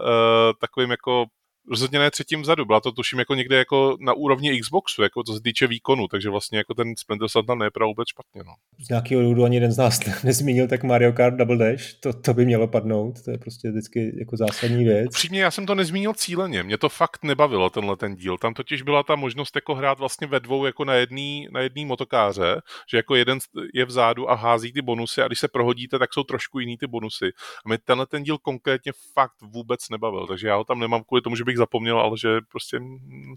takovým jako rozhodně ne třetím vzadu, byla to tuším jako někde jako na úrovni Xboxu, jako co se týče výkonu, takže vlastně jako ten Splinter Cell tam nevypadal vůbec špatně. No. Z nějakého důvodu ani jeden z nás (laughs) nezmínil, tak Mario Kart Double Dash, to, to by mělo padnout, to je prostě vždycky jako zásadní věc. Upřímně, já jsem to nezmínil cíleně, mě to fakt nebavilo tenhle ten díl, tam totiž byla ta možnost jako hrát vlastně ve dvou jako na jedný, na jedný motokáře, že jako jeden je vzadu a hází ty bonusy a když se prohodíte, tak jsou trošku jiný ty bonusy. A mě tenhle ten díl konkrétně fakt vůbec nebavil, takže já ho tam nemám kvůli tomu, že bych bych zapomněl, ale že prostě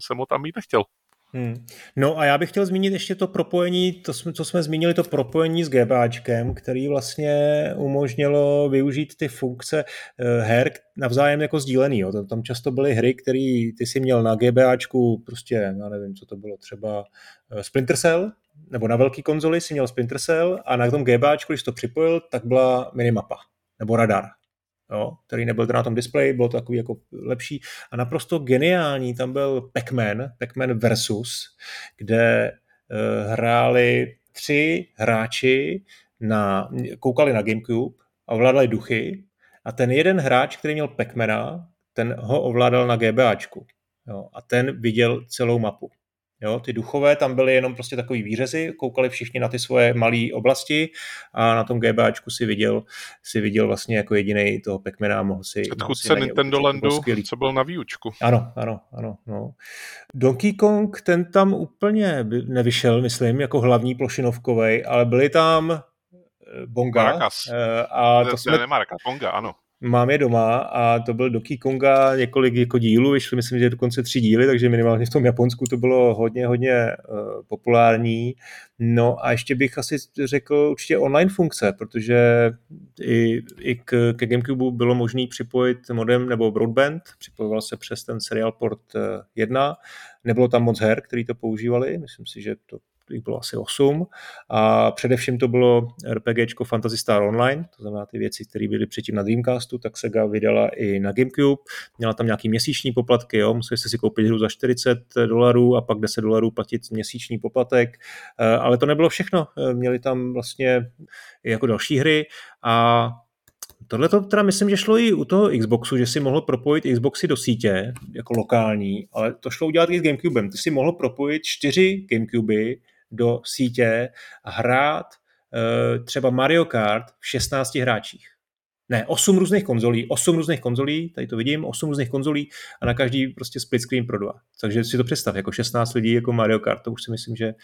jsem ho tam mít nechtěl. Hmm. No a já bych chtěl zmínit ještě to propojení, to jsme, co jsme zmínili, to propojení s GBAčkem, který vlastně umožnilo využít ty funkce uh, her navzájem jako sdílený. Jo. Tam, tam často byly hry, které ty si měl na GBAčku, prostě, já nevím, co to bylo, třeba uh, Splinter Cell, nebo na velký konzoli si měl Splinter Cell a na tom GBAčku, když to připojil, tak byla minimapa nebo radar jo, který nebyl na tom displeji, bylo to takový jako lepší a naprosto geniální, tam byl Pac-Man, Pac-Man versus, kde uh, hráli tři hráči na, koukali na Gamecube a ovládali duchy a ten jeden hráč, který měl Pacmana, ten ho ovládal na GBAčku. Jo, a ten viděl celou mapu. Jo, ty duchové tam byly jenom prostě takový výřezy, koukali všichni na ty svoje malé oblasti a na tom GBAčku si viděl, si viděl vlastně jako jediný toho Pacmana a mohl si... Předchůdce Nintendo Landu, co byl na výučku. Ano, ano, ano. No. Donkey Kong, ten tam úplně nevyšel, myslím, jako hlavní plošinovkovej, ale byly tam eh, Bonga. Maracas. Eh, a to ne, jsme... Ne, Maracas, Bonga, ano. Mám je doma a to byl Donkey Konga několik jako dílů, vyšly myslím, že dokonce tři díly, takže minimálně v tom Japonsku to bylo hodně, hodně uh, populární. No a ještě bych asi řekl určitě online funkce, protože i, i k, ke Gamecube bylo možné připojit modem nebo broadband, připojoval se přes ten serial port 1, nebylo tam moc her, který to používali, myslím si, že to jich bylo asi 8 a především to bylo RPGčko Fantasy Star Online, to znamená ty věci, které byly předtím na Dreamcastu, tak Sega vydala i na Gamecube, měla tam nějaký měsíční poplatky, jo? museli jste si koupit hru za 40 dolarů a pak 10 dolarů platit měsíční poplatek, eh, ale to nebylo všechno, eh, měli tam vlastně jako další hry a Tohle to teda myslím, že šlo i u toho Xboxu, že si mohl propojit Xboxy do sítě, jako lokální, ale to šlo udělat i s Gamecubem. Ty si mohl propojit čtyři Gamecube do sítě hrát uh, třeba Mario Kart v 16 hráčích. Ne, 8 různých konzolí, 8 různých konzolí, tady to vidím, 8 různých konzolí a na každý prostě split screen pro dva. Takže si to představ, jako 16 lidí jako Mario Kart, to už si myslím, že,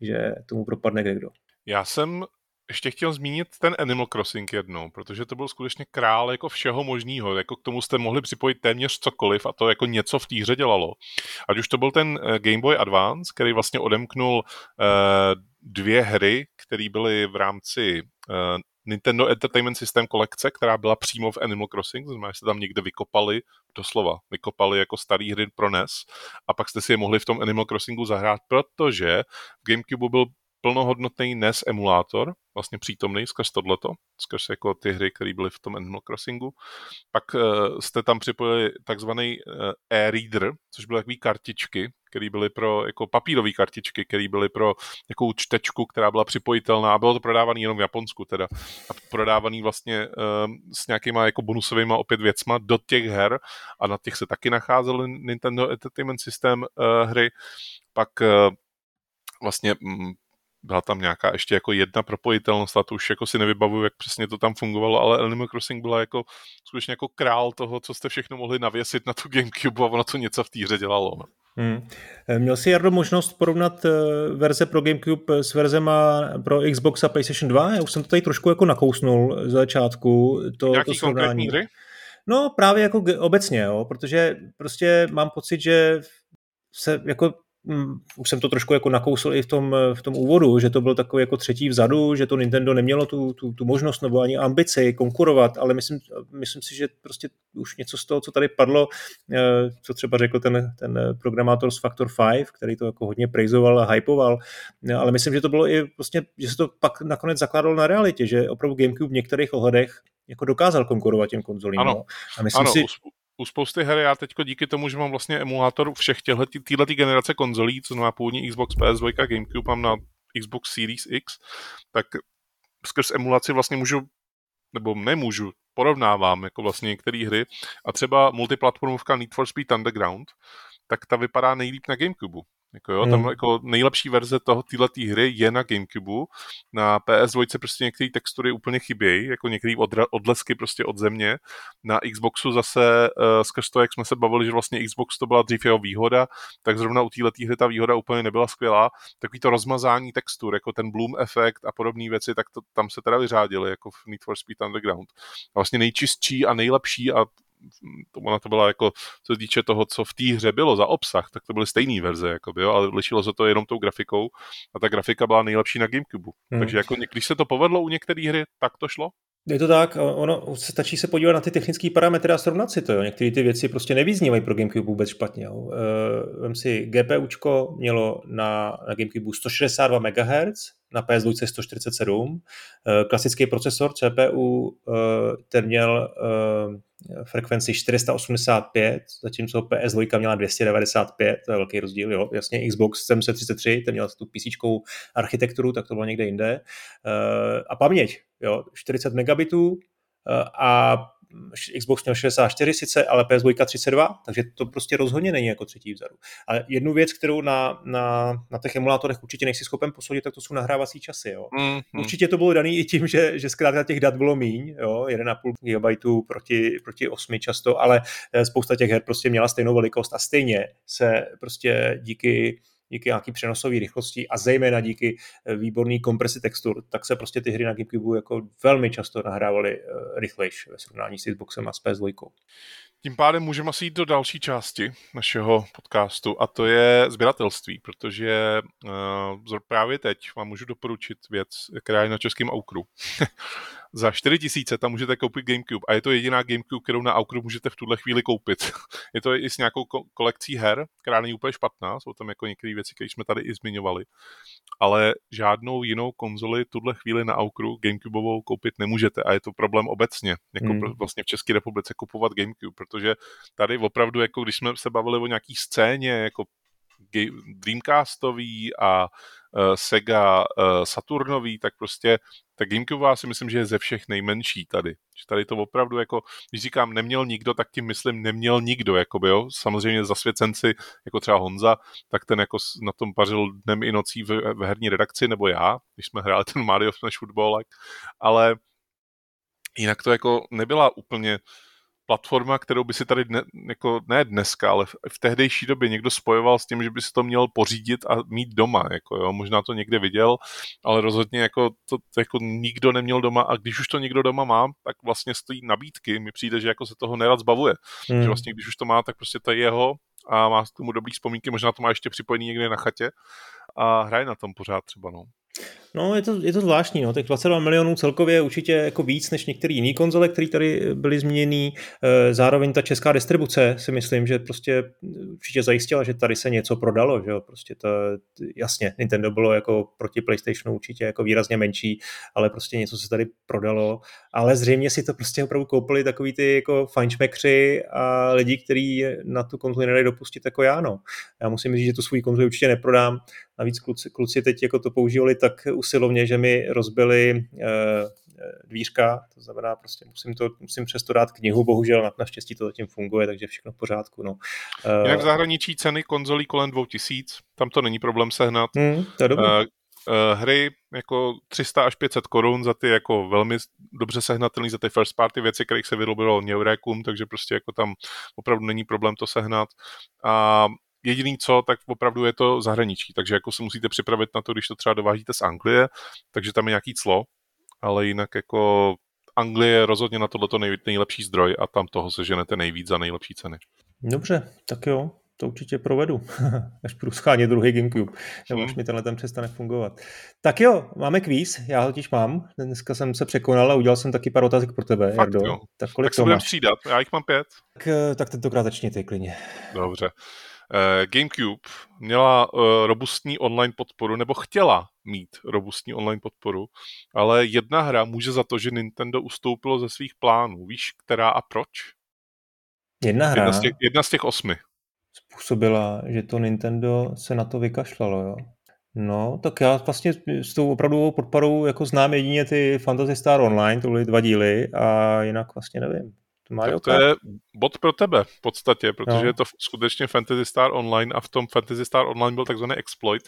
že tomu propadne kde kdo. Já jsem ještě chtěl zmínit ten Animal Crossing jednou, protože to byl skutečně král jako všeho možného. Jako k tomu jste mohli připojit téměř cokoliv a to jako něco v té hře dělalo. Ať už to byl ten eh, Game Boy Advance, který vlastně odemknul uh, dvě hry, které byly v rámci uh, Nintendo Entertainment System kolekce, která byla přímo v Animal Crossing, to znamená, že jste tam někde vykopali, doslova, vykopali jako starý hry pro NES a pak jste si je mohli v tom Animal Crossingu zahrát, protože v Gamecube byl plnohodnotný NES emulátor, vlastně přítomný skrz tohleto, skrz jako ty hry, které byly v tom Animal Crossingu. Pak uh, jste tam připojili takzvaný uh, e-reader, což byly takové kartičky, které byly pro jako papírové kartičky, které byly pro nějakou čtečku, která byla připojitelná bylo to prodávané jenom v Japonsku teda. A prodávaný vlastně uh, s nějakýma jako bonusovými opět věcma do těch her a na těch se taky nacházely Nintendo Entertainment System uh, hry. Pak uh, vlastně mm, byla tam nějaká ještě jako jedna propojitelnost a to už jako si nevybavuju, jak přesně to tam fungovalo, ale Animal Crossing byla jako skutečně jako král toho, co jste všechno mohli navěsit na tu Gamecube a ono to něco v té hře dělalo. No. Hmm. Eh, měl jsi, Jardo, možnost porovnat eh, verze pro Gamecube s verzema pro Xbox a PlayStation 2? Já už jsem to tady trošku jako nakousnul z začátku. To, Nějaký to srovnání. hry? No právě jako obecně, jo, protože prostě mám pocit, že se jako už jsem to trošku jako nakousl i v tom, v tom úvodu, že to byl takový jako třetí vzadu, že to Nintendo nemělo tu, tu, tu možnost nebo ani ambici konkurovat, ale myslím, myslím si, že prostě už něco z toho, co tady padlo, eh, co třeba řekl ten, ten programátor z Factor 5, který to jako hodně prejzoval a hypoval, eh, ale myslím, že to bylo i prostě, že se to pak nakonec zakládalo na realitě, že opravdu GameCube v některých ohledech jako dokázal konkurovat těm konzolím. Ano, no. a myslím ano si, u spousty her já teď díky tomu, že mám vlastně emulátor všech těchto generace konzolí, co znamená původní Xbox, PS2, Gamecube, mám na Xbox Series X, tak skrz emulaci vlastně můžu, nebo nemůžu, porovnávám jako vlastně některé hry a třeba multiplatformovka Need for Speed Underground, tak ta vypadá nejlíp na Gamecube. Jako jo, hmm. tam jako nejlepší verze toho této hry je na Gamecube. Na PS2 prostě některé textury úplně chybějí, jako některé odlesky prostě od země. Na Xboxu zase uh, skrz to, jak jsme se bavili, že vlastně Xbox to byla dřív jeho výhoda, tak zrovna u této hry ta výhoda úplně nebyla skvělá. Takový to rozmazání textur, jako ten bloom efekt a podobné věci, tak to, tam se teda vyřádily, jako v Need for Speed Underground. A vlastně nejčistší a nejlepší a to, ona to byla jako, co se týče toho, co v té hře bylo za obsah, tak to byly stejné verze, jako by, jo, ale lišilo se to jenom tou grafikou a ta grafika byla nejlepší na Gamecube. Hmm. Takže jako, když se to povedlo u některé hry, tak to šlo. Je to tak, ono stačí se podívat na ty technické parametry a srovnat si to. Jo. Některé ty věci prostě nevyznívají pro Gamecube vůbec špatně. Jo. Vem si, GPUčko mělo na, na Gamecube 162 MHz, na PS2 147. Klasický procesor CPU, ten měl frekvenci 485, zatímco PS2 měla 295, to je velký rozdíl, jo. Jasně, Xbox 733, ten měl tu PC architekturu, tak to bylo někde jinde. A paměť, jo, 40 megabitů a Xbox měl 64 sice, ale PS2 32, takže to prostě rozhodně není jako třetí vzadu. Ale jednu věc, kterou na, na, na těch emulátorech určitě nejsi schopen posoudit, tak to jsou nahrávací časy. Jo. Mm, mm. Určitě to bylo dané i tím, že, že zkrátka těch dat bylo míň, jo, 1,5 GB proti, proti 8 často, ale eh, spousta těch her prostě měla stejnou velikost a stejně se prostě díky díky nějaký přenosové rychlosti a zejména díky eh, výborný kompresi textur, tak se prostě ty hry na GameCube jako velmi často nahrávaly eh, rychlejš ve srovnání s Xboxem a s PS2. Tím pádem můžeme asi jít do další části našeho podcastu a to je sběratelství, protože uh, právě teď vám můžu doporučit věc, která je na českém Aukru. (laughs) za 4 tisíce tam můžete koupit GameCube a je to jediná GameCube, kterou na Aukru můžete v tuhle chvíli koupit. (laughs) je to i s nějakou kolekcí her, která není úplně špatná, jsou tam jako některé věci, které jsme tady i zmiňovali, ale žádnou jinou konzoli tuhle chvíli na Aukru GameCubeovou koupit nemůžete a je to problém obecně, jako hmm. vlastně v České republice kupovat GameCube, protože tady opravdu, jako když jsme se bavili o nějaký scéně, jako Dreamcastový a uh, Sega uh, Saturnový, tak prostě ta Gamecube si myslím, že je ze všech nejmenší tady. Že tady to opravdu jako, když říkám neměl nikdo, tak tím myslím neměl nikdo, jakoby, jo. Samozřejmě zasvěcenci, jako třeba Honza, tak ten jako na tom pařil dnem i nocí v, v herní redakci, nebo já, když jsme hráli ten Mario Smash Football, ale jinak to jako nebyla úplně platforma, kterou by si tady dne, jako, ne dneska, ale v, v tehdejší době někdo spojoval s tím, že by si to měl pořídit a mít doma, jako jo, možná to někde viděl, ale rozhodně jako to, to jako nikdo neměl doma a když už to někdo doma má, tak vlastně stojí nabídky, mi přijde, že jako se toho nerad zbavuje, hmm. že vlastně když už to má, tak prostě to je jeho a má k tomu dobrý vzpomínky, možná to má ještě připojený někde na chatě a hraje na tom pořád třeba, no. No, je to, je to zvláštní, no. těch 22 milionů celkově je určitě jako víc než některé jiné konzole, které tady byly změněny. Eh, zároveň ta česká distribuce si myslím, že prostě určitě zajistila, že tady se něco prodalo, že jo, prostě to, jasně, Nintendo bylo jako proti PlayStationu určitě jako výrazně menší, ale prostě něco se tady prodalo, ale zřejmě si to prostě opravdu koupili takový ty jako fajnšmekři a lidi, kteří na tu konzoli nedají dopustit jako já, no. Já musím říct, že tu svůj konzoli určitě neprodám, Navíc kluci, kluci teď jako to používali tak usilovně, že mi rozbili uh, dvířka, to znamená prostě musím, to, musím přesto dát knihu, bohužel na, naštěstí to zatím funguje, takže všechno v pořádku. No. Uh, Jinak v zahraničí ceny konzolí kolem 2000, tam to není problém sehnat. Hmm, to je dobrý. Uh, hry jako 300 až 500 korun za ty jako velmi dobře sehnatelné, za ty first party věci, kterých se vyrobilo Neurecum, takže prostě jako tam opravdu není problém to sehnat. A jediný co, tak opravdu je to zahraničí, takže jako se musíte připravit na to, když to třeba dovážíte z Anglie, takže tam je nějaký clo, ale jinak jako Anglie je rozhodně na tohleto nej, nejlepší zdroj a tam toho seženete nejvíc za nejlepší ceny. Dobře, tak jo, to určitě provedu, (laughs) až budu schánět druhý Gamecube, nebo hmm. až mi tenhle ten přestane fungovat. Tak jo, máme kvíz, já ho totiž mám, dneska jsem se překonal a udělal jsem taky pár otázek pro tebe, Fakt, Jo. Tak, kolik tak se budeme střídat, já jich mám pět. Tak, eh, tak tentokrát začni ty klidně. Dobře. Eh, GameCube měla eh, robustní online podporu, nebo chtěla mít robustní online podporu, ale jedna hra může za to, že Nintendo ustoupilo ze svých plánů. Víš, která a proč? Jedna hra? Jedna z těch, jedna z těch osmi. Způsobila, že to Nintendo se na to vykašlalo, jo? No, tak já vlastně s tou opravdovou podporou jako znám jedině ty Fantasy Star Online, to byly dva díly a jinak vlastně nevím. Mario tak to je bod pro tebe v podstatě, protože no. je to skutečně Fantasy Star Online a v tom Fantasy Star Online byl takzvaný exploit,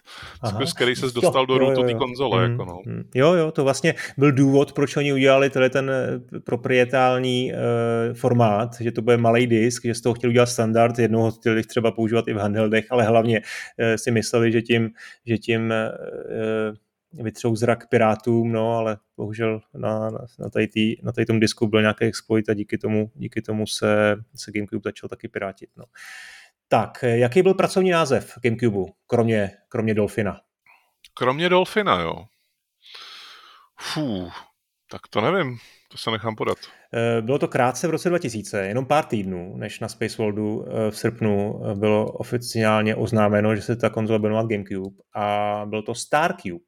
skrz který se dostal jo, do rootu té konzole. Mm, jako no. Mm. Jo, jo, to vlastně byl důvod, proč oni udělali tenhle ten eh, proprietální uh, formát, že to bude malý disk, že z toho chtěli udělat standard, jednoho chtěli třeba používat i v handheldech, ale hlavně uh, si mysleli, že tím, že tím uh, vytřou zrak pirátům, no, ale bohužel na, na, na, tady, tý, na tady tom disku byl nějaký exploit a díky tomu, díky tomu se, se GameCube začal taky pirátit. No. Tak, jaký byl pracovní název GameCube, kromě, kromě Dolfina? Kromě Dolfina, jo. Fů, tak to nevím, to se nechám podat. Eh, bylo to krátce v roce 2000, jenom pár týdnů, než na Space Worldu eh, v srpnu bylo oficiálně oznámeno, že se ta konzole bude jmenovat GameCube a byl to Star Cube.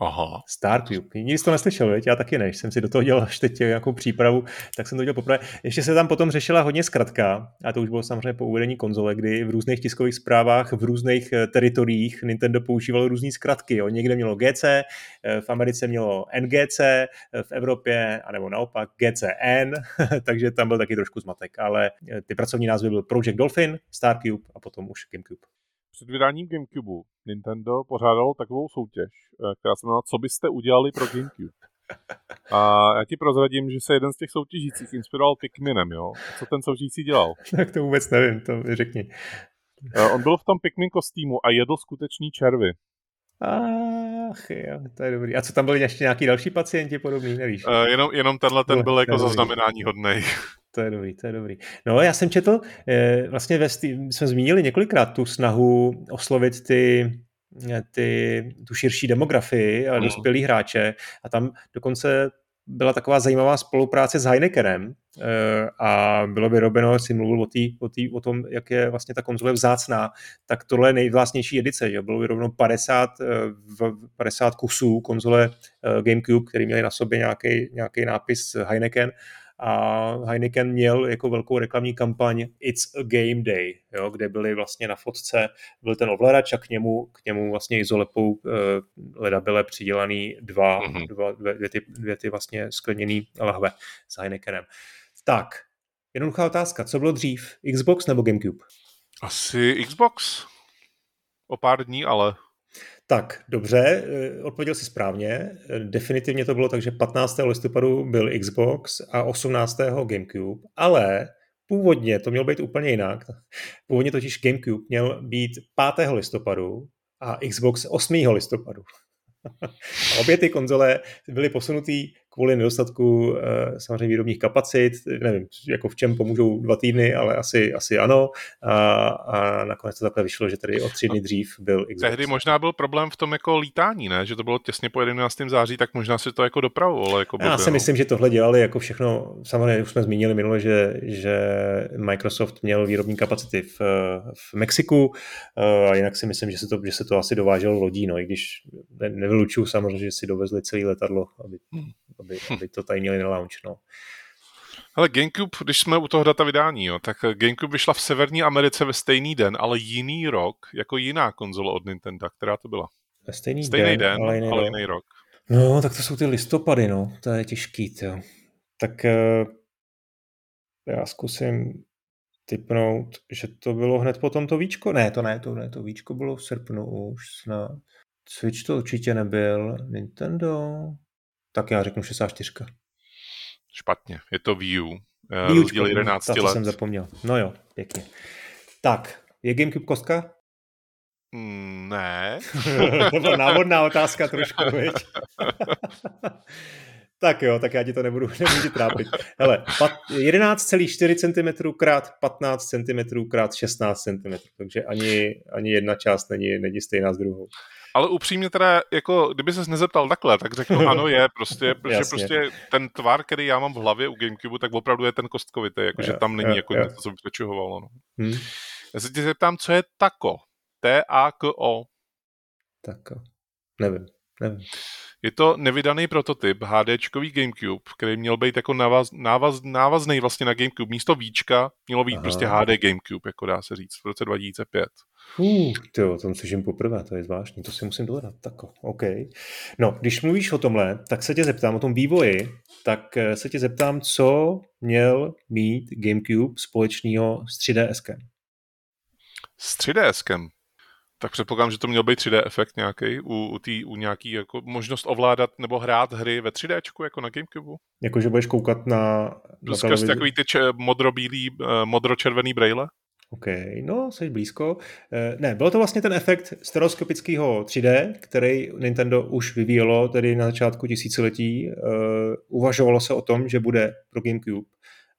Aha. Starcube. Nikdy jsi to neslyšel, veď? Já taky než jsem si do toho dělal až teď nějakou přípravu, tak jsem to dělal poprvé. Ještě se tam potom řešila hodně zkratka, a to už bylo samozřejmě po uvedení konzole, kdy v různých tiskových zprávách, v různých eh, teritoriích Nintendo používalo různé zkratky. Jo. Někde mělo GC, eh, v Americe mělo NGC, eh, v Evropě, anebo naopak GCN, (laughs) takže tam byl taky trošku zmatek, ale ty pracovní názvy byl Project Dolphin, Starcube a potom už GameCube před vydáním Gamecube Nintendo pořádalo takovou soutěž, eh, která se jmenovala Co byste udělali pro Gamecube? (laughs) A já ti prozradím, že se jeden z těch soutěžících inspiroval Pikminem, jo? Co ten soutěžící dělal? (laughs) Tak to vůbec nevím, to mi řekni. Eh, on byl v tom Pikmin kostýmu a jedl skutečný červy. Ach jo, to je dobrý. A co tam byli ještě nějaký další pacienti podobný, nevíš? Uh, jenom, jenom tenhle ten byl jako zaznamenání hodnej. To je dobrý, to je dobrý. No, já jsem četl, eh, vlastně ve jsme zmínili několikrát tu snahu oslovit ty, eh, ty, tu širší demografii a dospělý hráče. A tam dokonce byla taková zajímavá spolupráce s Heinekenem eh, a bylo vyrobeno, si mluvil o, tý, o, tý, o tom, jak je vlastně ta konzole vzácná, tak tohle je nejvlastnější edice, že bylo vyrobeno 50, 50 kusů konzole GameCube, který měli na sobě nějaký, nějaký nápis Heineken a Heineken měl jako velkou reklamní kampaň It's a Game Day, jo, kde byly vlastně na fotce, byl ten ovladač a k němu, k němu vlastně izolepou uh, ledabile přidělaný dva, mm-hmm. dva dvě, dvě, ty, dvě ty vlastně skleněný lahve s Heinekenem. Tak, jednoduchá otázka, co bylo dřív, Xbox nebo GameCube? Asi Xbox. O pár dní, ale tak, dobře, eh, odpověděl si správně. Definitivně to bylo tak, že 15. listopadu byl Xbox a 18. GameCube, ale původně to mělo být úplně jinak. (laughs) Původně totiž GameCube měl být 5. listopadu a Xbox 8. listopadu. (laughs) A obě ty konzole byly posunutý kvůli nedostatku eh, samozřejmě výrobních kapacit, nevím, jako v čem pomůžou dva týdny, ale asi, asi ano. A, a nakonec to takhle vyšlo, že tady o tři dny dřív byl Xbox. Tehdy možná byl problém v tom jako lítání, ne? Že to bylo těsně po 11. září, tak možná si to jako dopravovalo. Jako Já si no. myslím, že tohle dělali jako všechno, samozřejmě už jsme zmínili minule, že, že Microsoft měl výrobní kapacity v, v Mexiku, a jinak si myslím, že se to, že se to asi dováželo lodí, no, i když ne, nevylučuju samozřejmě, že si dovezli celé letadlo, aby, hmm aby, aby to tady měli na launch. No. Ale GameCube, když jsme u toho data vydání, jo, tak GameCube vyšla v Severní Americe ve stejný den, ale jiný rok, jako jiná konzole od Nintendo. Která to byla? Ve stejný, stejný den, den ale, jiný, ale jiný rok. No, tak to jsou ty listopady, no. To je těžký, jo. Tak uh, já zkusím typnout, že to bylo hned potom to víčko. Ne, to ne, to ne, to víčko bylo v srpnu už snad. Switch to určitě nebyl. Nintendo, tak já řeknu 64. Špatně, je to Wii U. Eh, rozdíl 11 let. jsem zapomněl. No jo, pěkně. Tak, je GameCube kostka? Mm, ne. (laughs) to byla návodná otázka (laughs) trošku, viď? (laughs) tak jo, tak já ti to nebudu, nebudu trápit. Hele, 11,4 cm krát 15 cm krát 16 cm, takže ani, ani jedna část není, není stejná s druhou. Ale upřímně teda, jako, kdyby ses nezeptal takhle, tak řeknu (laughs) ano je, prostě, protože prostě ten tvar, který já mám v hlavě u Gamecube, tak opravdu je ten kostkovitý, jakože tam není jako něco, co by přečuhovalo. No. Hmm. Já se tě zeptám, co je tako? T-A-K-O. Tako. Nevím, nevím. Je to nevydaný prototyp HDčkový GameCube, který měl být jako návaz, návaz, návazný vlastně na GameCube. Místo víčka mělo být Aha. prostě HD GameCube, jako dá se říct, v roce 2005. Uh, ty o tom slyším poprvé, to je zvláštní, to si musím dohledat. Tak, OK. No, když mluvíš o tomhle, tak se tě zeptám o tom vývoji, tak eh, se tě zeptám, co měl mít GameCube společného s 3DSkem. S 3DSkem? Tak předpokládám, že to měl být 3D efekt nějaký, u, u, tý, u nějaký jako možnost ovládat nebo hrát hry ve 3D, jako na Gamecube. Jako, že budeš koukat na, na Skrz takový ty če, modrobílý, uh, modročervený brejle? OK, no, jsi blízko. Eh, ne, byl to vlastně ten efekt stereoskopického 3D, který Nintendo už vyvíjelo tedy na začátku tisíciletí. Uh, uvažovalo se o tom, že bude pro GameCube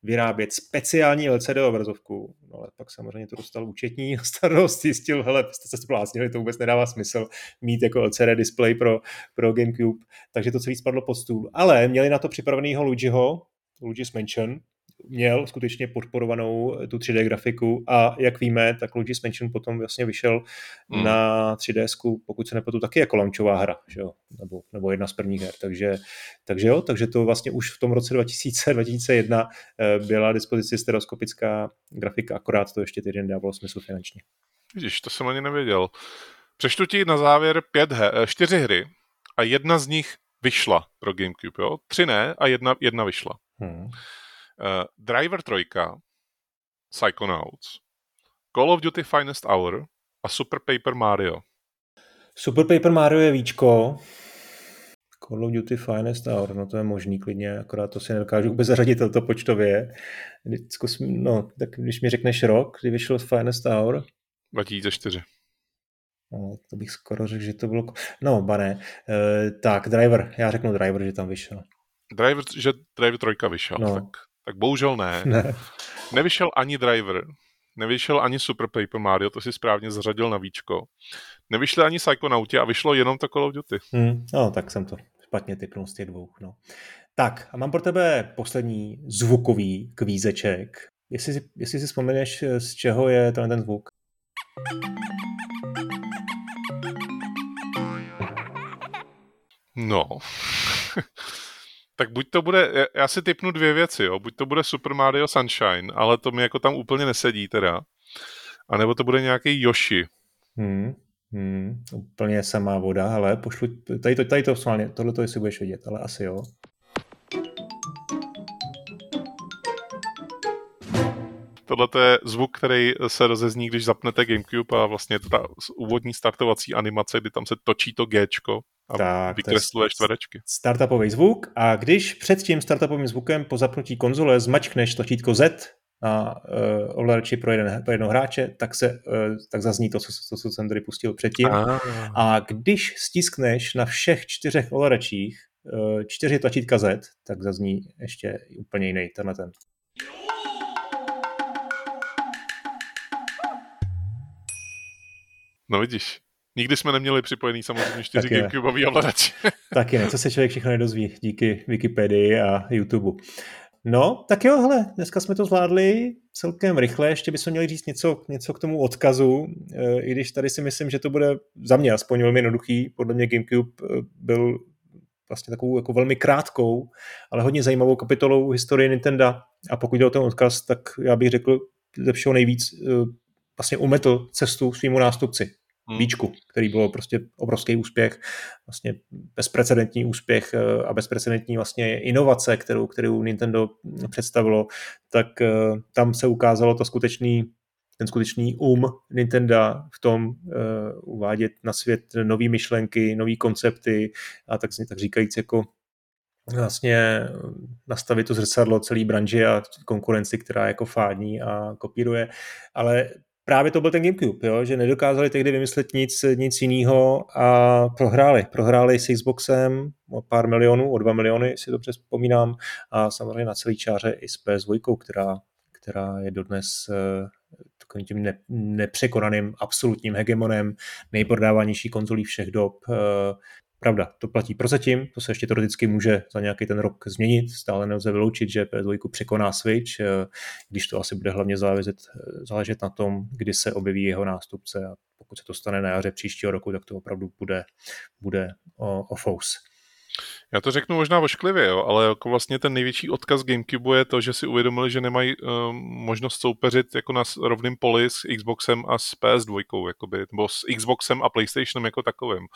vyrábět speciální LCD obrazovku, no ale pak samozřejmě to dostal účetní starost, zjistil, hele, jste se splácnili, to vůbec nedává smysl mít jako LCD display pro, pro GameCube, takže to celý spadlo pod stůl. Ale měli na to připravenýho Luigiho, Luigi's Mansion, měl skutečně podporovanou tu 3D grafiku a jak víme, tak Luigi's Mansion potom vlastně vyšel mm. na 3DS, pokud se nepletu, taky jako launchová hra, že jo? Nebo, nebo jedna z prvních her, takže, takže jo, takže to vlastně už v tom roce 2000, 2001 eh, byla dispozici stereoskopická grafika, akorát to ještě tedy nedávalo smysl finančně. Vidíš, to jsem ani nevěděl. Přečtu ti na závěr pět he, eh, čtyři hry a jedna z nich vyšla pro GameCube, jo? Tři ne a jedna, jedna vyšla. Hmm. Uh, Driver 3, Psychonauts, Call of Duty Finest Hour a Super Paper Mario. Super Paper Mario je víčko. Call of Duty Finest Hour, no to je možný klidně, akorát to si nedokážu vůbec zařadit to počtově. Zkusím, no, tak když mi řekneš rok, kdy vyšel Finest Hour. 2004. No, to bych skoro řekl, že to bylo... No, bané. E, tak, Driver. Já řeknu Driver, že tam vyšel. Driver, že Driver trojka vyšel. No. Tak, tak bohužel ne. ne. Nevyšel ani Driver. Nevyšel ani Super Paper Mario, to si správně zařadil na víčko. Nevyšly ani Psychonauti a vyšlo jenom to Call of Duty. Hmm, no, tak jsem to špatně typnul z těch dvou. No. Tak, a mám pro tebe poslední zvukový kvízeček. Jestli si, jestli si vzpomeneš, z čeho je ten, ten zvuk? No. Tak buď to bude, já si typnu dvě věci, jo. Buď to bude Super Mario Sunshine, ale to mi jako tam úplně nesedí teda. A nebo to bude nějaký Yoshi. Hmm, hmm, úplně samá voda, ale pošlu, tady to, tady to tohle to jestli budeš vidět, ale asi jo. Tohle je zvuk, který se rozezní, když zapnete GameCube a vlastně je to ta úvodní startovací animace, kdy tam se točí to Gčko a tak, vykresluje čtverečky. Startupový zvuk a když před tím startupovým zvukem po zapnutí konzole zmačkneš tlačítko Z na uh, ovladači pro, jeden, pro jednoho hráče, tak, se, uh, tak zazní to co, to, co jsem tady pustil předtím. A, a když stiskneš na všech čtyřech ovladačích uh, čtyři tlačítka Z, tak zazní ještě úplně jiný tenhle ten. No vidíš, Nikdy jsme neměli připojený samozřejmě čtyři GameCubeový ovladače. (laughs) Taky ne, co se člověk všechno nedozví díky Wikipedii a YouTube. No, tak jo, hele, dneska jsme to zvládli celkem rychle, ještě bychom měli říct něco, něco k tomu odkazu, e, i když tady si myslím, že to bude za mě aspoň velmi jednoduchý, podle mě GameCube e, byl vlastně takovou jako velmi krátkou, ale hodně zajímavou kapitolou historie Nintendo. A pokud jde o ten odkaz, tak já bych řekl ze všeho nejvíc e, vlastně umetl cestu svýmu nástupci, hmm. Víčku, který bylo prostě obrovský úspěch, vlastně bezprecedentní úspěch eh, a bezprecedentní vlastně inovace, kterou, kterou Nintendo představilo, tak eh, tam se ukázalo to skutečný ten skutečný um Nintendo v tom uh, uvádět na svět nové myšlenky, nové koncepty a tak, tak říkajíc jako vlastně nastavit to zrcadlo celý branži a konkurenci, která jako fádní a kopíruje, ale právě to byl ten GameCube, jo? že nedokázali tehdy vymyslet nic, nic jiného a prohráli. Prohráli s Xboxem o pár milionů, o dva miliony, si dobře vzpomínám, a samozřejmě na celý čáře i s PS2, která, která je dodnes uh, tím ne, nepřekonaným absolutním hegemonem, nejprodávanější konzolí všech dob. Pravda, to platí prozatím, to se ještě teoreticky může za nějaký ten rok změnit, stále nelze vyloučit, že PS2 překoná Switch, eh, když to asi bude hlavně záležet, eh, záležet na tom, kdy se objeví jeho nástupce a pokud se to stane na jaře příštího roku, tak to opravdu bude, bude o, o fous. Já to řeknu možná vošklivě, jo, ale jako vlastně ten největší odkaz Gamecube je to, že si uvědomili, že nemají uh, možnost soupeřit jako na rovným poli s Xboxem a s PS2, jakoby, nebo s Xboxem a PlayStationem jako takovým.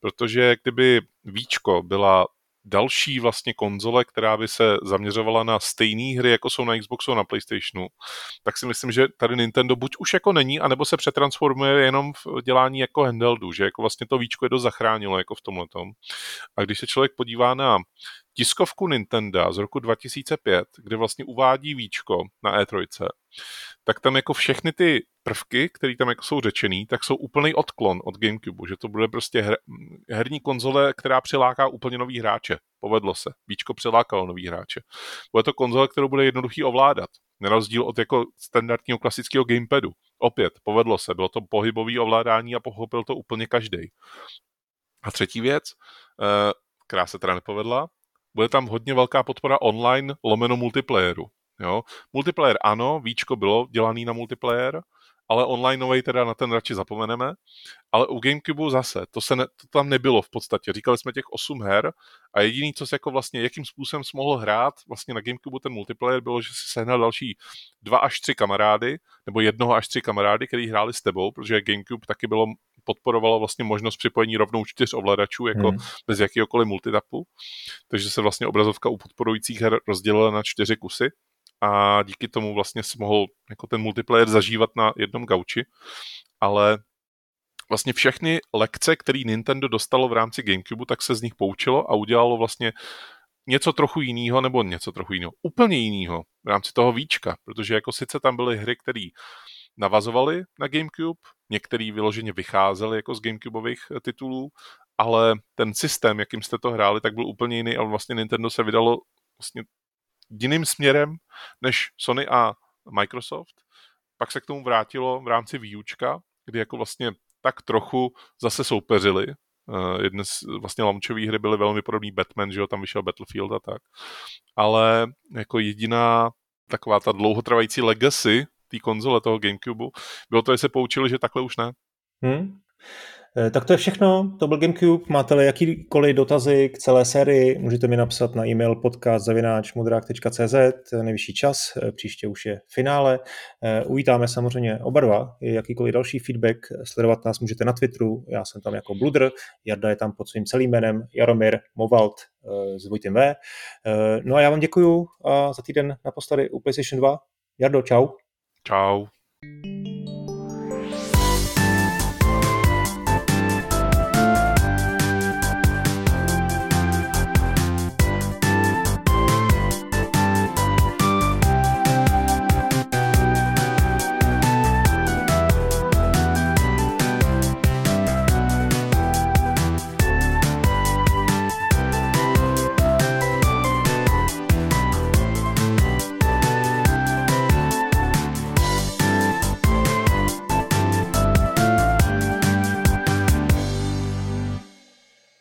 Protože kdyby Víčko byla další vlastně konzole, která by se zaměřovala na stejné hry, jako jsou na Xboxu a na PlayStationu, tak si myslím, že tady Nintendo buď už jako není, anebo se přetransformuje jenom v dělání jako handheldu, že jako vlastně to víčko je dost zachránilo jako v tomhle A když se člověk podívá na tiskovku Nintendo z roku 2005, kde vlastně uvádí víčko na E3, tak tam jako všechny ty prvky, které tam jako jsou řečený, tak jsou úplný odklon od Gamecube, že to bude prostě her, herní konzole, která přiláká úplně nový hráče. Povedlo se. Víčko přilákalo nový hráče. Bude to konzole, kterou bude jednoduchý ovládat. Na rozdíl od jako standardního klasického gamepadu. Opět, povedlo se. Bylo to pohybový ovládání a pochopil to úplně každý. A třetí věc, eh, která se teda nepovedla, bude tam hodně velká podpora online lomeno multiplayeru Jo? Multiplayer ano, víčko bylo dělaný na multiplayer, ale online teda na ten radši zapomeneme. Ale u Gamecube zase, to, se ne, to tam nebylo v podstatě. Říkali jsme těch 8 her a jediný, co se jako vlastně, jakým způsobem jsi mohl hrát vlastně na Gamecube ten multiplayer, bylo, že si sehnal další dva až tři kamarády, nebo jednoho až tři kamarády, který hráli s tebou, protože Gamecube taky bylo podporovalo vlastně možnost připojení rovnou čtyř ovladačů, jako hmm. bez jakýhokoliv multitapu. Takže se vlastně obrazovka u podporujících her rozdělila na čtyři kusy a díky tomu vlastně si mohl jako ten multiplayer zažívat na jednom gauči, ale vlastně všechny lekce, které Nintendo dostalo v rámci Gamecube, tak se z nich poučilo a udělalo vlastně něco trochu jiného, nebo něco trochu jiného, úplně jiného v rámci toho víčka, protože jako sice tam byly hry, které navazovaly na Gamecube, některé vyloženě vycházely jako z Gamecubeových eh, titulů, ale ten systém, jakým jste to hráli, tak byl úplně jiný a vlastně Nintendo se vydalo vlastně jiným směrem než Sony a Microsoft. Pak se k tomu vrátilo v rámci výučka, kdy jako vlastně tak trochu zase soupeřili. Uh, jedny z vlastně launchové hry byly velmi podobný Batman, že jo, tam vyšel Battlefield a tak. Ale jako jediná taková ta dlouhotrvající legacy té konzole, toho Gamecube, bylo to, že se poučili, že takhle už ne. Hmm. Eh, tak to je všechno, to byl Gamecube. Máte-li jakýkoliv dotazy k celé sérii, můžete mi napsat na e-mail podcast.cz, nejvyšší čas, eh, příště už je finále. Eh, uvítáme samozřejmě oba dva, jakýkoliv další feedback, sledovat nás můžete na Twitteru, já jsem tam jako Bludr, Jarda je tam pod svým celým jménem, Jaromír Movalt s Vojtem V. No a já vám děkuju a za týden naposledy u PlayStation 2. Jardo, čau. Tchau.